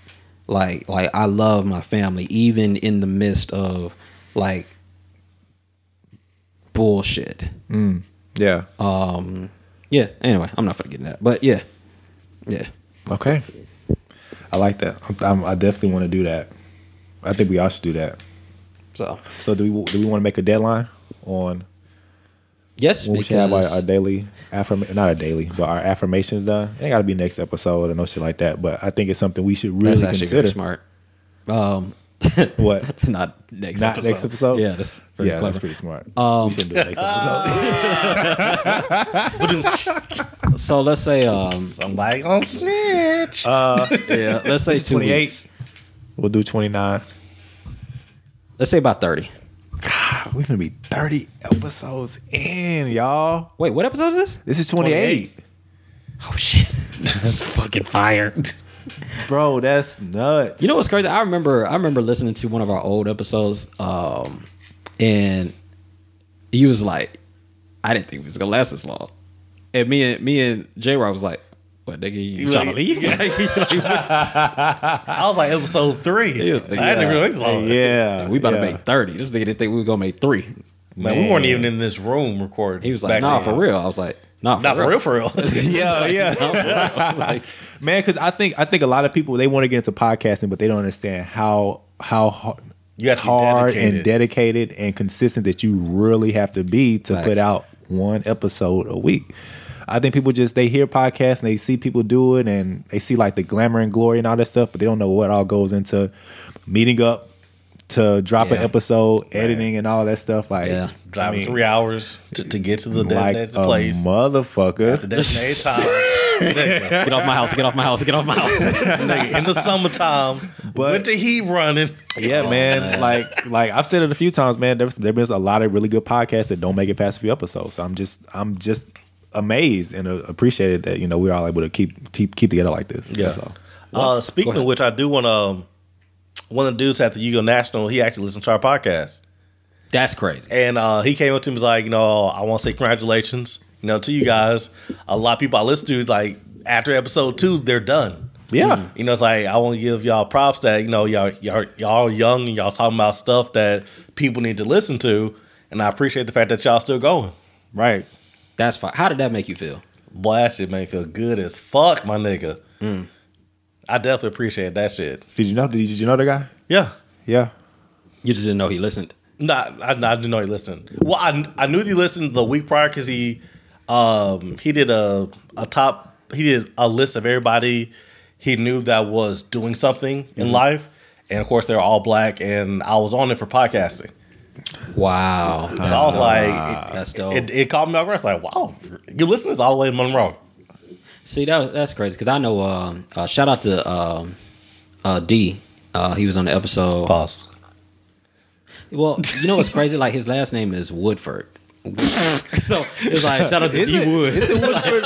Like, like I love my family, even in the midst of like bullshit. Yeah. Um, yeah. Anyway, I'm not into that, but yeah, yeah. okay. I like that. I'm, I'm, I definitely want to do that. I think we all should do that. So So do we do we want to make a deadline on yes, when we should have our, our daily affirm not our daily, but our affirmations done? It ain't got to be next episode or no shit like that. But I think it's something we should really that's actually consider. smart. Um, [LAUGHS] What? not next Not episode. next episode? Yeah, that's very yeah, clever. that's pretty smart. Um, we should do next episode. [LAUGHS] [LAUGHS] So let's say, um, Somebody gonna snitch. Uh, yeah, let's say two 28. weeks. we'll do 29. Let's say about thirty. God, we're gonna be 30 episodes in, y'all. Wait, what episode is this? This is 28. Oh shit! [LAUGHS] That's fucking fire. [LAUGHS] Bro, that's nuts. You know what's crazy? I remember I remember listening to one of our old episodes, um, and he was like, "I didn't think it was gonna last this long," and me and me and J. Rob was like, [LAUGHS] "What nigga, you trying to like- leave?" I was like episode three. Yeah, I had to yeah. really long. yeah. we about yeah. to make thirty. This nigga didn't think we were gonna make three. Man, we weren't even in this room recording. He was like, "Nah, then. for real." I was like, "Nah, for Not real." for real, [LAUGHS] [LAUGHS] for real. yeah, yeah, like, man. Because I think I think a lot of people they want to get into podcasting, but they don't understand how how hard, You have to be hard and dedicated. dedicated and consistent that you really have to be to Facts. put out one episode a week. I think people just they hear podcasts and they see people do it and they see like the glamour and glory and all that stuff, but they don't know what all goes into meeting up to drop an episode, editing and all that stuff. Like Yeah. Driving I mean, three hours to, to get to the like designated a place. The motherfucker. designated time. [LAUGHS] get off my house! Get off my house! Get off my house! [LAUGHS] In the summertime, But- with the heat running. Yeah, oh, man. Like, like I've said it a few times, man. There's there been a lot of really good podcasts that don't make it past a few episodes. So I'm just, I'm just amazed and uh, appreciated that you know we're all able to keep keep keep together like this. Yeah. That's all. Uh, speaking of which, I do want to. Um, one of the dudes at the Yugo National, he actually listened to our podcast, That's crazy. and uh, he came up to me and was like, you know, I want to say congratulations, you know, to you guys. A lot of people I listen to, like after episode two, they're done. Yeah. You know, it's like I want to give y'all props that you know y'all y'all y'all young and y'all talking about stuff that people need to listen to, and I appreciate the fact that y'all still going. Right. That's fine. How did that make you feel? Boy, that shit made me feel good as fuck, my nigga. I definitely appreciate that shit. Did you know? Did you, did you know the guy? Yeah. Yeah. You just didn't know he listened. Not, I, I didn't know he listened. Well, I, I knew he listened the week prior because he, um, he did a a top. He did a list of everybody he knew that was doing something in life, and of course they're all black. And I was on it for podcasting, Wow. so I was like, That's it, dope. it, it caught me off guard. It's like, wow, you listen to this all the way to Monroe. See, that that's crazy because I know. Um, uh, shout out to um, uh, D. Uh, he was on the episode. Pause. Well, you know what's crazy? Like his last name is Woodford. [LAUGHS] so it's like shout out to Is D it, Woods. is it Woodford?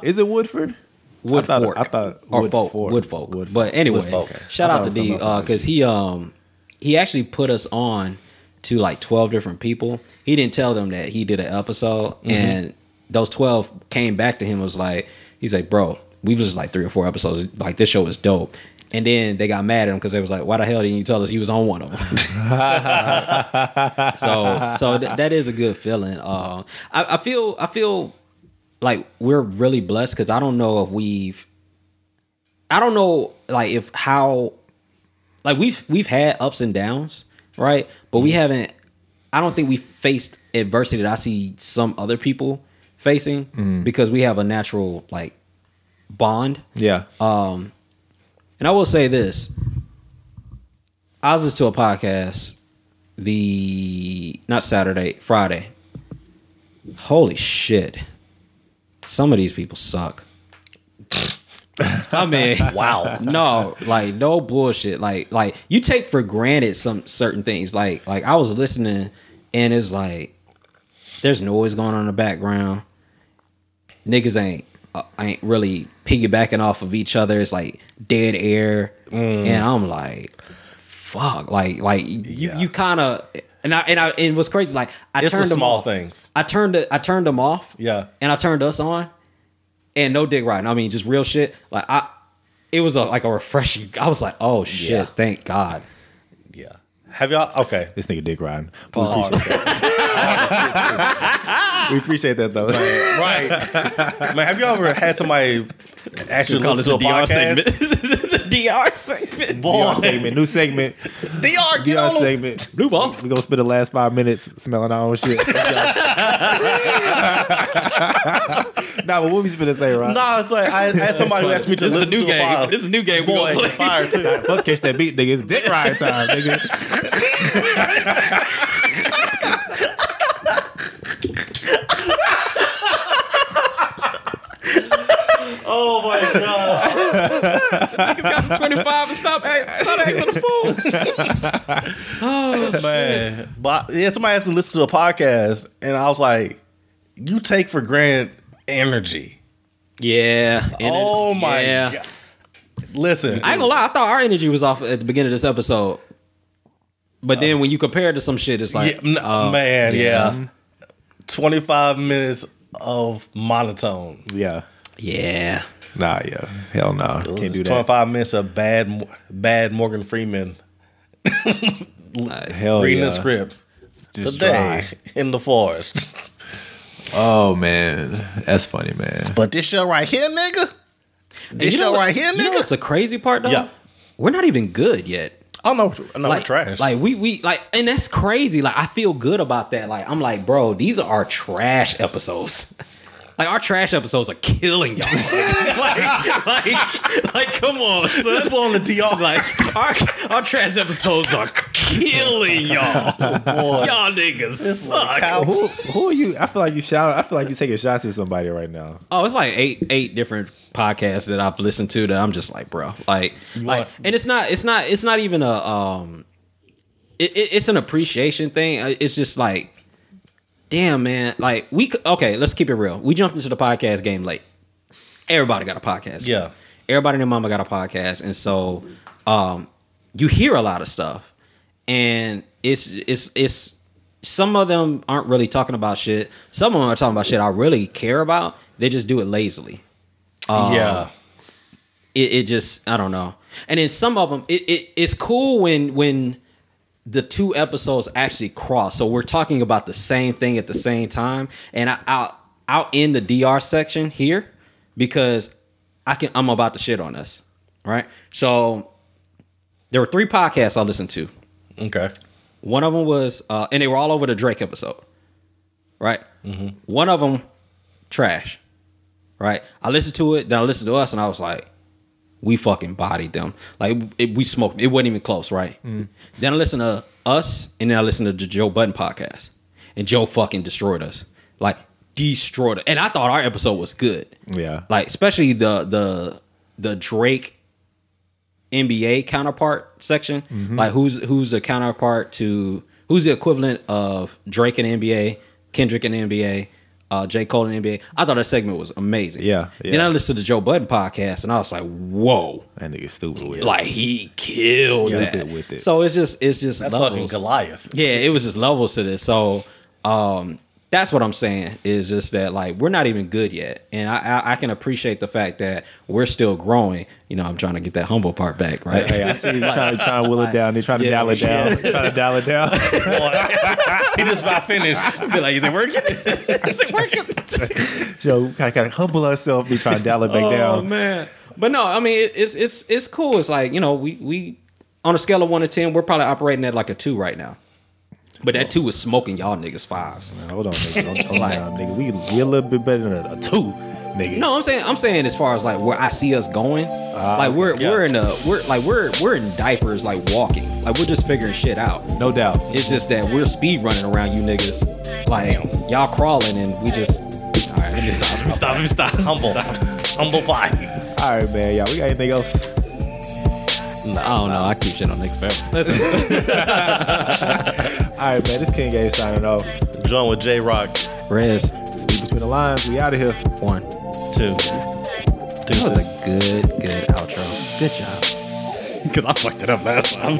[LAUGHS] Is it Woodford? Woodford. I thought, I thought or Wood folk, Fort. Woodfolk. Woodfolk. But anyway, Woodfolk. shout out to D because he um he actually put us on to like twelve different people. He didn't tell them that he did an episode, Mm-hmm. and those twelve came back to him was like, he's like, bro, we was like three or four episodes. Like this show is dope. And then they got mad at him because they was like, "Why the hell didn't you tell us he was on one of them?" [LAUGHS] so, so th- that is a good feeling. Uh, I, I feel, I feel like we're really blessed because I don't know if we've I don't know like if how like we've we've had ups and downs, right? But we haven't I don't think we faced adversity that I see some other people facing because we have a natural like bond. Yeah. Um and I will say this. I was listening to a podcast the not Saturday, Friday. Holy shit. Some of these people suck. [LAUGHS] I mean, Wow. no, like no bullshit. Like like you take for granted some certain things. Like like I was listening and it's like there's noise going on in the background. Niggas ain't uh, ain't really piggybacking off of each other. It's like dead air, and I'm like, fuck. Like like you Yeah. you kind of and I and I and what's crazy like I It's the turned them small off. things. I turned it. I turned them off. Yeah. and I turned us on, and no dick riding. I mean, just real shit. Like I, it was a like a refreshing. I was like, oh shit, Yeah. thank God. Yeah. Have y'all? Okay. This nigga dick riding. We Pause. appreciate that. [LAUGHS] [LAUGHS] we appreciate that though. Right. Man, have you ever had somebody actually Call this to a a DR podcast? segment. [LAUGHS] the DR segment. Boy, DR segment, new segment. DR, get DR on them. segment. Blue balls. We're gonna spend the last five minutes smelling our own shit. [LAUGHS] [LAUGHS] nah, but what we finna say, right? Nah, it's like I I had somebody who asked me to This is a listen new to game. a file. This is a new game. We Boy, gonna it's play. fire too. Fuck catch that beat, nigga. It's dick ride time, nigga. Oh my [LAUGHS] god, Got 25 and stop, act- stop acting a fool. [LAUGHS] Oh man! But yeah, somebody asked me to listen to a podcast, and I was like, "You take for granted energy." Yeah. and it- oh my yeah. god! Listen, I ain't gonna lie. I thought our energy was off at the beginning of this episode, but then when you compare it to some shit, it's like, yeah, n- oh, man, yeah. Twenty five minutes of monotone. Yeah. Yeah. Nah, yeah. Hell no. Can't do that. five minutes of bad, bad Morgan Freeman [LAUGHS] Hell reading yeah. the script. Just Today dry. in the forest. Oh man, that's funny, man. But this show right here, nigga. And This you show what- right here, You know nigga. what's the crazy part though? Yeah. We're not even good yet. I know, I know, like we're trash. Like we we like, and that's crazy. Like I feel good about that. Like I'm like, bro, these are our trash episodes. [LAUGHS] Like our trash episodes are killing y'all. [LAUGHS] like, like, like, come on, son. let's put on the DR. Like our our trash episodes are killing y'all. [LAUGHS] Y'all niggas suck. cow- Who who are you? I feel like you shout. I feel like you taking shots at somebody right now. Oh, it's like eight eight different podcasts that I've listened to that I'm just like, bro, like, like, and it's not, it's not, it's not even a, um, it, it, it's an appreciation thing. It's just like, damn, man, like we, okay, let's keep it real. We jumped into the podcast game late. Everybody got a podcast. Yeah. everybody and their mama got a podcast, and so, um, you hear a lot of stuff, and it's it's it's some of them aren't really talking about shit. Some of them are talking about shit I really care about. They just do it lazily. yeah. It, it just I don't know. And then some of them, it, it it's cool when when the two episodes actually cross. So we're talking about the same thing at the same time. And I, I'll I'll end the DR section here because I can I'm about to shit on us. Right. So there were three podcasts I listened to. Okay. One of them was, uh, and they were all over the Drake episode, right? One of them, trash, right? I listened to it, then I listened to us, and I was like, we fucking bodied them. Like it, we smoked. It wasn't even close, right? Mm. Then I listened to us, and then I listened to the Joe Budden podcast, and Joe fucking destroyed us, like destroyed it. And I thought our episode was good, Yeah. like especially the the the Drake NBA counterpart section. Mm-hmm. Like who's who's the counterpart to who's the equivalent of Drake in NBA, Kendrick in NBA, uh, J. Cole in the NBA. I thought that segment was amazing. Yeah, Then. I listened to the Joe Budden podcast and I was like, whoa. That nigga stupid with it. Like he killed Stupid that. with it. So it's just it's just That's fucking. Goliath. Yeah, it was just levels to this. So um that's what I'm saying is just that like we're not even good yet, and I, I I can appreciate the fact that we're still growing. You know, I'm trying to get that humble part back, right? Hey, I see you trying, trying to will it down. They're trying to dial it down. Trying to dial it down. he just about finished. Be like, is it working? [LAUGHS] is it working? Joe, kind of humble ourselves. Be trying to dial it back Oh down. Oh man, but no, I mean it, it's it's it's cool. It's like you know we we on a scale of one to ten, we're probably operating at like a two right now. But that two is smoking y'all niggas fives. Hold on, nigga. Hold, hold on, nigga. We we a little bit better than a, a two, nigga. No, I'm saying I'm saying as far as like where I see us going, ah, like we're yeah. we're in a we're like we're we're in diapers like walking, like we're just figuring shit out. no doubt. It's just that we're speed running around you niggas, like y'all crawling and we just. All right, let me stop. Let me stop. Let me stop. Humble. Humble pie. All right, man. Y'all, we got anything else? I don't know. I keep shit on niggas forever. [LAUGHS] Listen, [LAUGHS] All right, man. This King Game signing off. Join with J Rock. Rez, Speak between the lines. We out of here. one. Two. That was a good, good outro. Good job. [LAUGHS] Because I fucked it up last time.